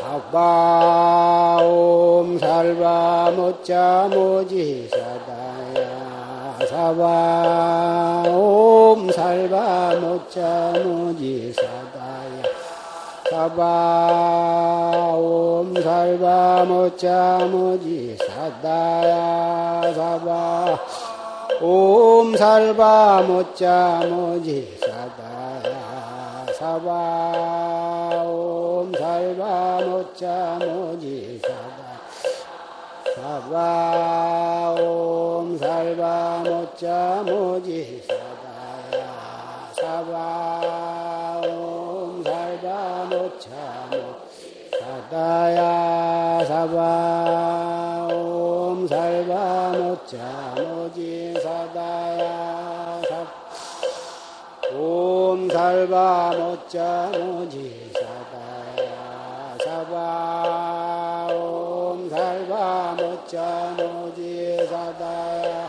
사바 옴 살바 못자 모지 사다야 사바 옴 살바 못자 모지 사다야 사바 옴 살바 못자 모지 사다야 사바. 옴 살바 못자 모지 사다야 사바. 옴 살바 못자 모지 사다. 사바. 옴 살바 못자 모지 사다야 사바 옴 살바 못자 모지 사 다야 사바 옴 살바 못자 모지 사다야 옴 살바 못자 모지 사다야 사바 옴 살바 못자 모지 사다야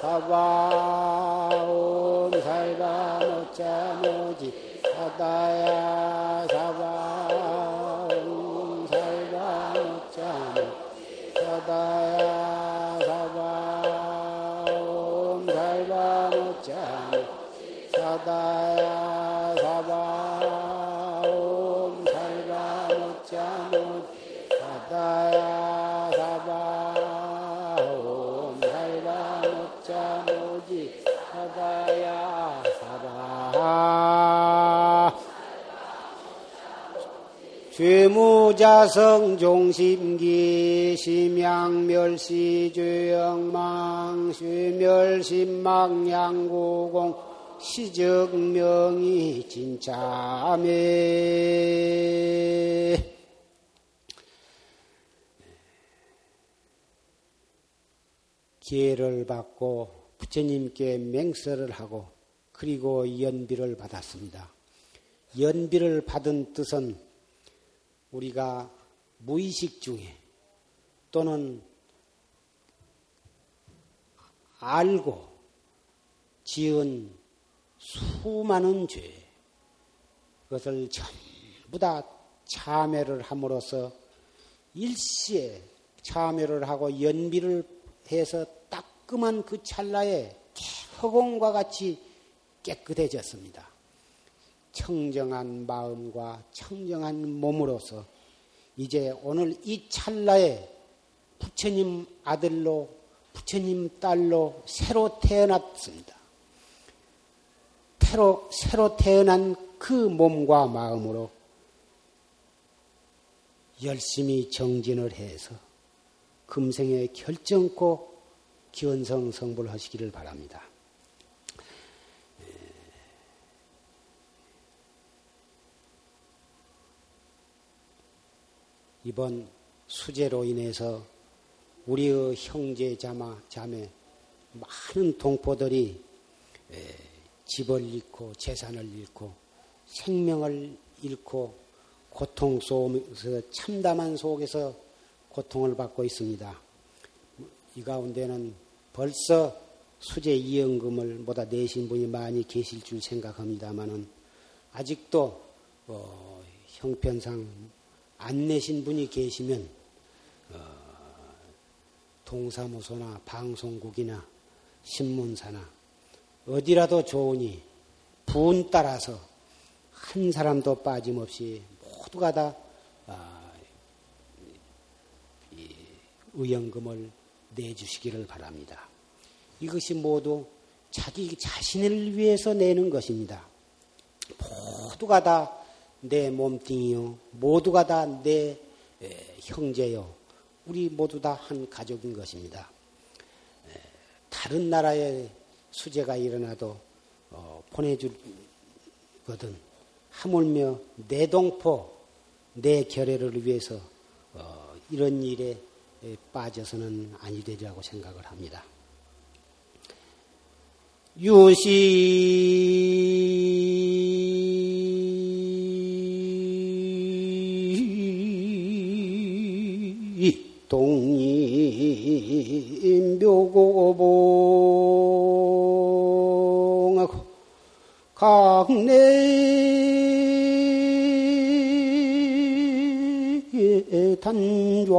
사바 옴 살바 못자 모지 사다야 사바 다야 사바 옴 살바 못자 모지 사다야 죄무자성 종심기 심양멸시 죄영망 쇠멸심망 양구공 시적명이 진짜매 기회를 받고 부처님께 맹설을 하고 그리고 연비를 받았습니다. 연비를 받은 뜻은 우리가 무의식 중에 또는 알고 지은 수많은 죄, 그것을 전부 다 참회를 함으로써 일시에 참회를 하고 연비를 해서 따끔한 그 찰나에 허공과 같이 깨끗해졌습니다. 청정한 마음과 청정한 몸으로서 이제 오늘 이 찰나에 부처님 아들로 부처님 딸로 새로 태어났습니다. 새로, 새로 태어난 그 몸과 마음으로 열심히 정진을 해서 금생에 결정코 기원성 성불 하시기를 바랍니다. 이번 수재로 인해서 우리의 형제 자마 자매 많은 동포들이 집을 잃고 재산을 잃고 생명을 잃고 고통 속에서 참담한 속에서 고통을 받고 있습니다. 이 가운데는 벌써 수재 이연금을 보다 내신 분이 많이 계실 줄 생각합니다만은 아직도 어, 형편상 안 내신 분이 계시면 어, 동사무소나 방송국이나 신문사나 어디라도 좋으니 분 따라서 한 사람도 빠짐없이 모두가 다 아, 의연금을 내주시기를 바랍니다. 이것이 모두 자기 자신을 위해서 내는 것입니다. 모두가 다 내 몸뚱이요. 모두가 다 내 형제요. 우리 모두 다 한 가족인 것입니다. 다른 나라에 수재가 일어나도 어, 보내주거든. 하물며 내 동포, 내 결애를 위해서 어, 이런 일에 빠져서는 아니 되리라고 생각을 합니다. 유시 동이 묘고봉하고 강내 단좌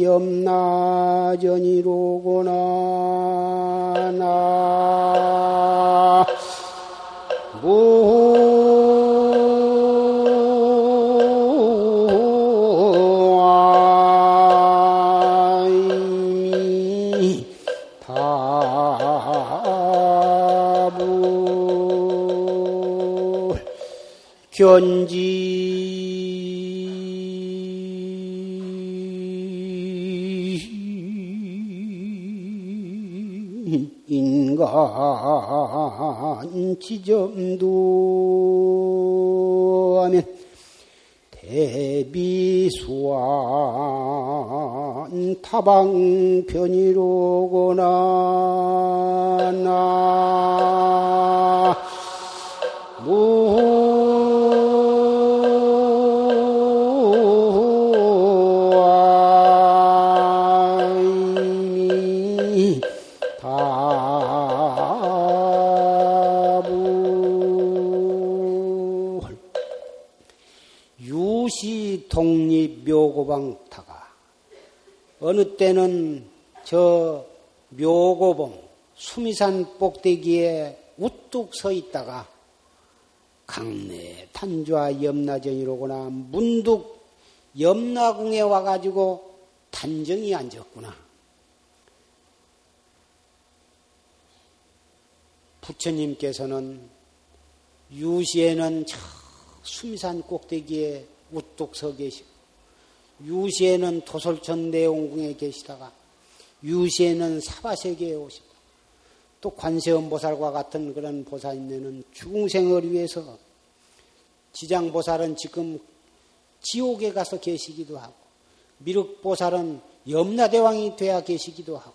염나전이로구나 나 견지. 인간 지점도 하면 대비수완 타방편이로구나. 나 묘고방타가 어느 때는 저 묘고봉 수미산 꼭대기에 우뚝 서 있다가 강내 탄좌 염라전이로구나 문득 염라궁에 와가지고 단정히 앉았구나. 부처님께서는 유시에는 저 수미산 꼭대기에 우뚝 서 계시고 유시에는 도솔천 내용궁에 계시다가 유시에는 사바세계에 오시고 또 관세음보살과 같은 그런 보살님은 중생을 위해서 지장보살은 지금 지옥에 가서 계시기도 하고 미륵보살은 염라대왕이 되어 계시기도 하고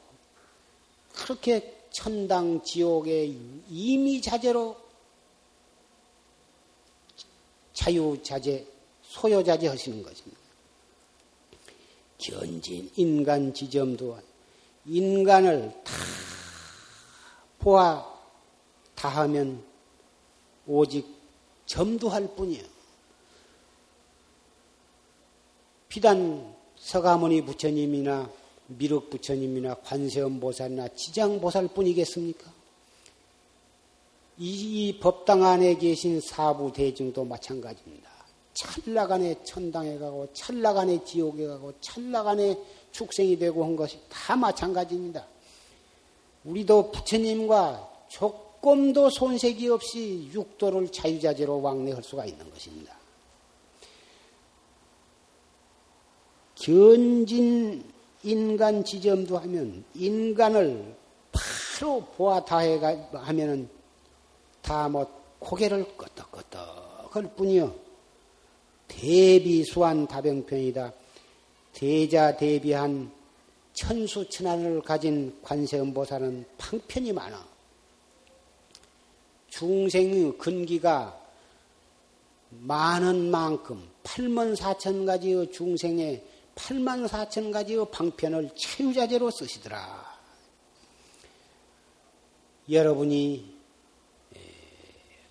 그렇게 천당 지옥의 이미자재로 자유자재, 소요자재 하시는 것입니다. 견진 인간 지점도 인간을 다 보아 다 하면 오직 점도할 뿐이요. 비단 서가모니 부처님이나 미륵 부처님이나 관세음 보살이나 지장 보살 뿐이겠습니까? 이, 이 법당 안에 계신 사부 대중도 마찬가지입니다. 찰나간에 천당에 가고 찰나간에 지옥에 가고 찰나간에 축생이 되고 한 것이 다 마찬가지입니다. 우리도 부처님과 조금도 손색이 없이 육도를 자유자재로 왕래할 수가 있는 것입니다. 견진 인간 지점도 하면 인간을 바로 보아 다해 하면은 다 뭐 고개를 끄덕끄덕 할 뿐이요. 대비수한 다병편이다. 대자 대비한 천수천안을 가진 관세음보살은 방편이 많아. 중생의 근기가 많은 만큼 8만 4천 가지의 중생의 8만 4천 가지의 방편을 체유자재로 쓰시더라. 여러분이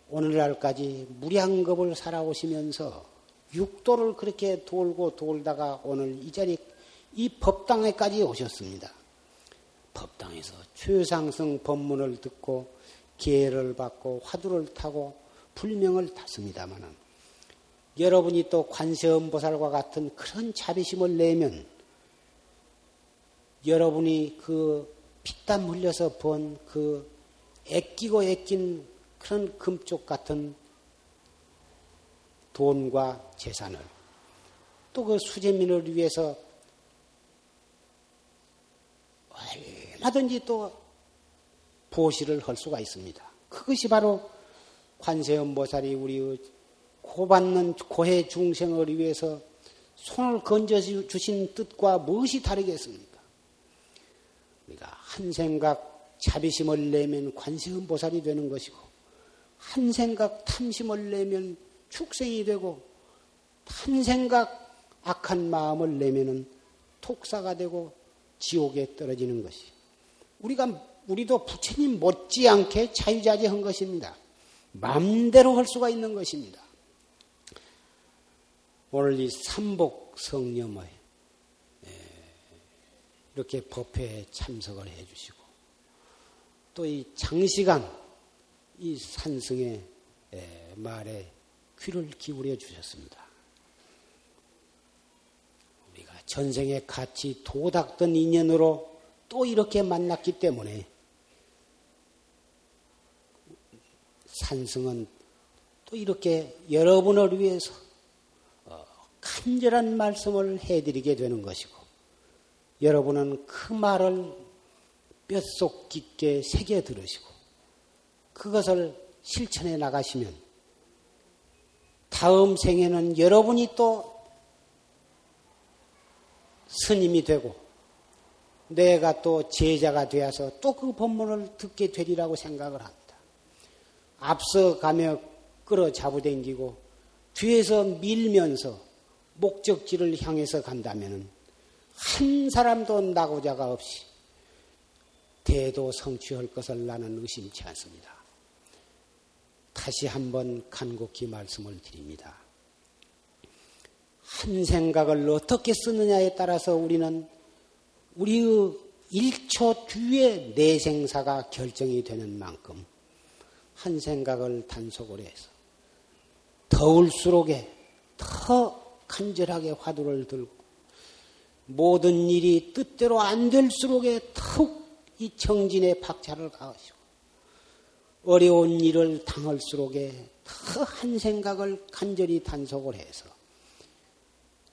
오늘날까지 무량겁을 살아오시면서 육도를 그렇게 돌고 돌다가 오늘 이 자리, 이 법당에까지 오셨습니다. 법당에서 최상승 법문을 듣고 기회를 받고 화두를 타고 불명을 탔습니다마는 여러분이 또 관세음보살과 같은 그런 자비심을 내면 여러분이 그 피땀 흘려서 번 그 애끼고 애낀 그런 금쪽 같은 돈과 재산을 또 그 수재민을 위해서 얼마든지 또 보시를 할 수가 있습니다. 그것이 바로 관세음 보살이 우리 고받는 고해 중생을 위해서 손을 건져 주신 뜻과 무엇이 다르겠습니까? 우리가 한 생각 자비심을 내면 관세음 보살이 되는 것이고 한 생각 탐심을 내면 축생이 되고 한 생각 악한 마음을 내면은 독사가 되고 지옥에 떨어지는 것이. 우리가, 우리도 부처님 못지않게 자유자재한 것입니다. 마음대로 할 수가 있는 것입니다. 오늘 이 삼복 성념의 예, 이렇게 법회에 참석을 해 주시고 또 이 장시간 이 산승의 예, 말에 귀를 기울여 주셨습니다. 우리가 전생에 같이 도닥던 인연으로 또 이렇게 만났기 때문에 산승은 또 이렇게 여러분을 위해서 어, 간절한 말씀을 해드리게 되는 것이고 여러분은 그 말을 뼛속 깊게 새겨 들으시고 그것을 실천해 나가시면 다음 생에는 여러분이 또 스님이 되고 내가 또 제자가 되어서 또 그 법문을 듣게 되리라고 생각을 합니다. 앞서 가며 끌어 잡아당기고 뒤에서 밀면서 목적지를 향해서 간다면 한 사람도 나고자가 없이 대도 성취할 것을 나는 의심치 않습니다. 다시 한번 간곡히 말씀을 드립니다. 한 생각을 어떻게 쓰느냐에 따라서 우리는 우리의 1초 뒤에 내생사가 결정이 되는 만큼 한 생각을 단속을 해서 더울수록에 더 간절하게 화두를 들고 모든 일이 뜻대로 안 될수록에 더욱 이 정진의 박차를 가하시고 어려운 일을 당할수록에 더 한 생각을 간절히 단속을 해서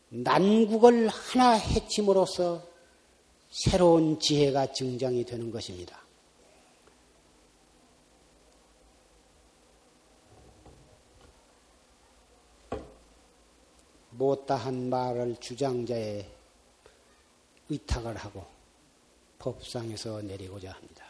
난국을 하나 해침으로써 새로운 지혜가 증장이 되는 것입니다. 못다한 말을 주장자의 의탁을 하고 법상에서 내리고자 합니다.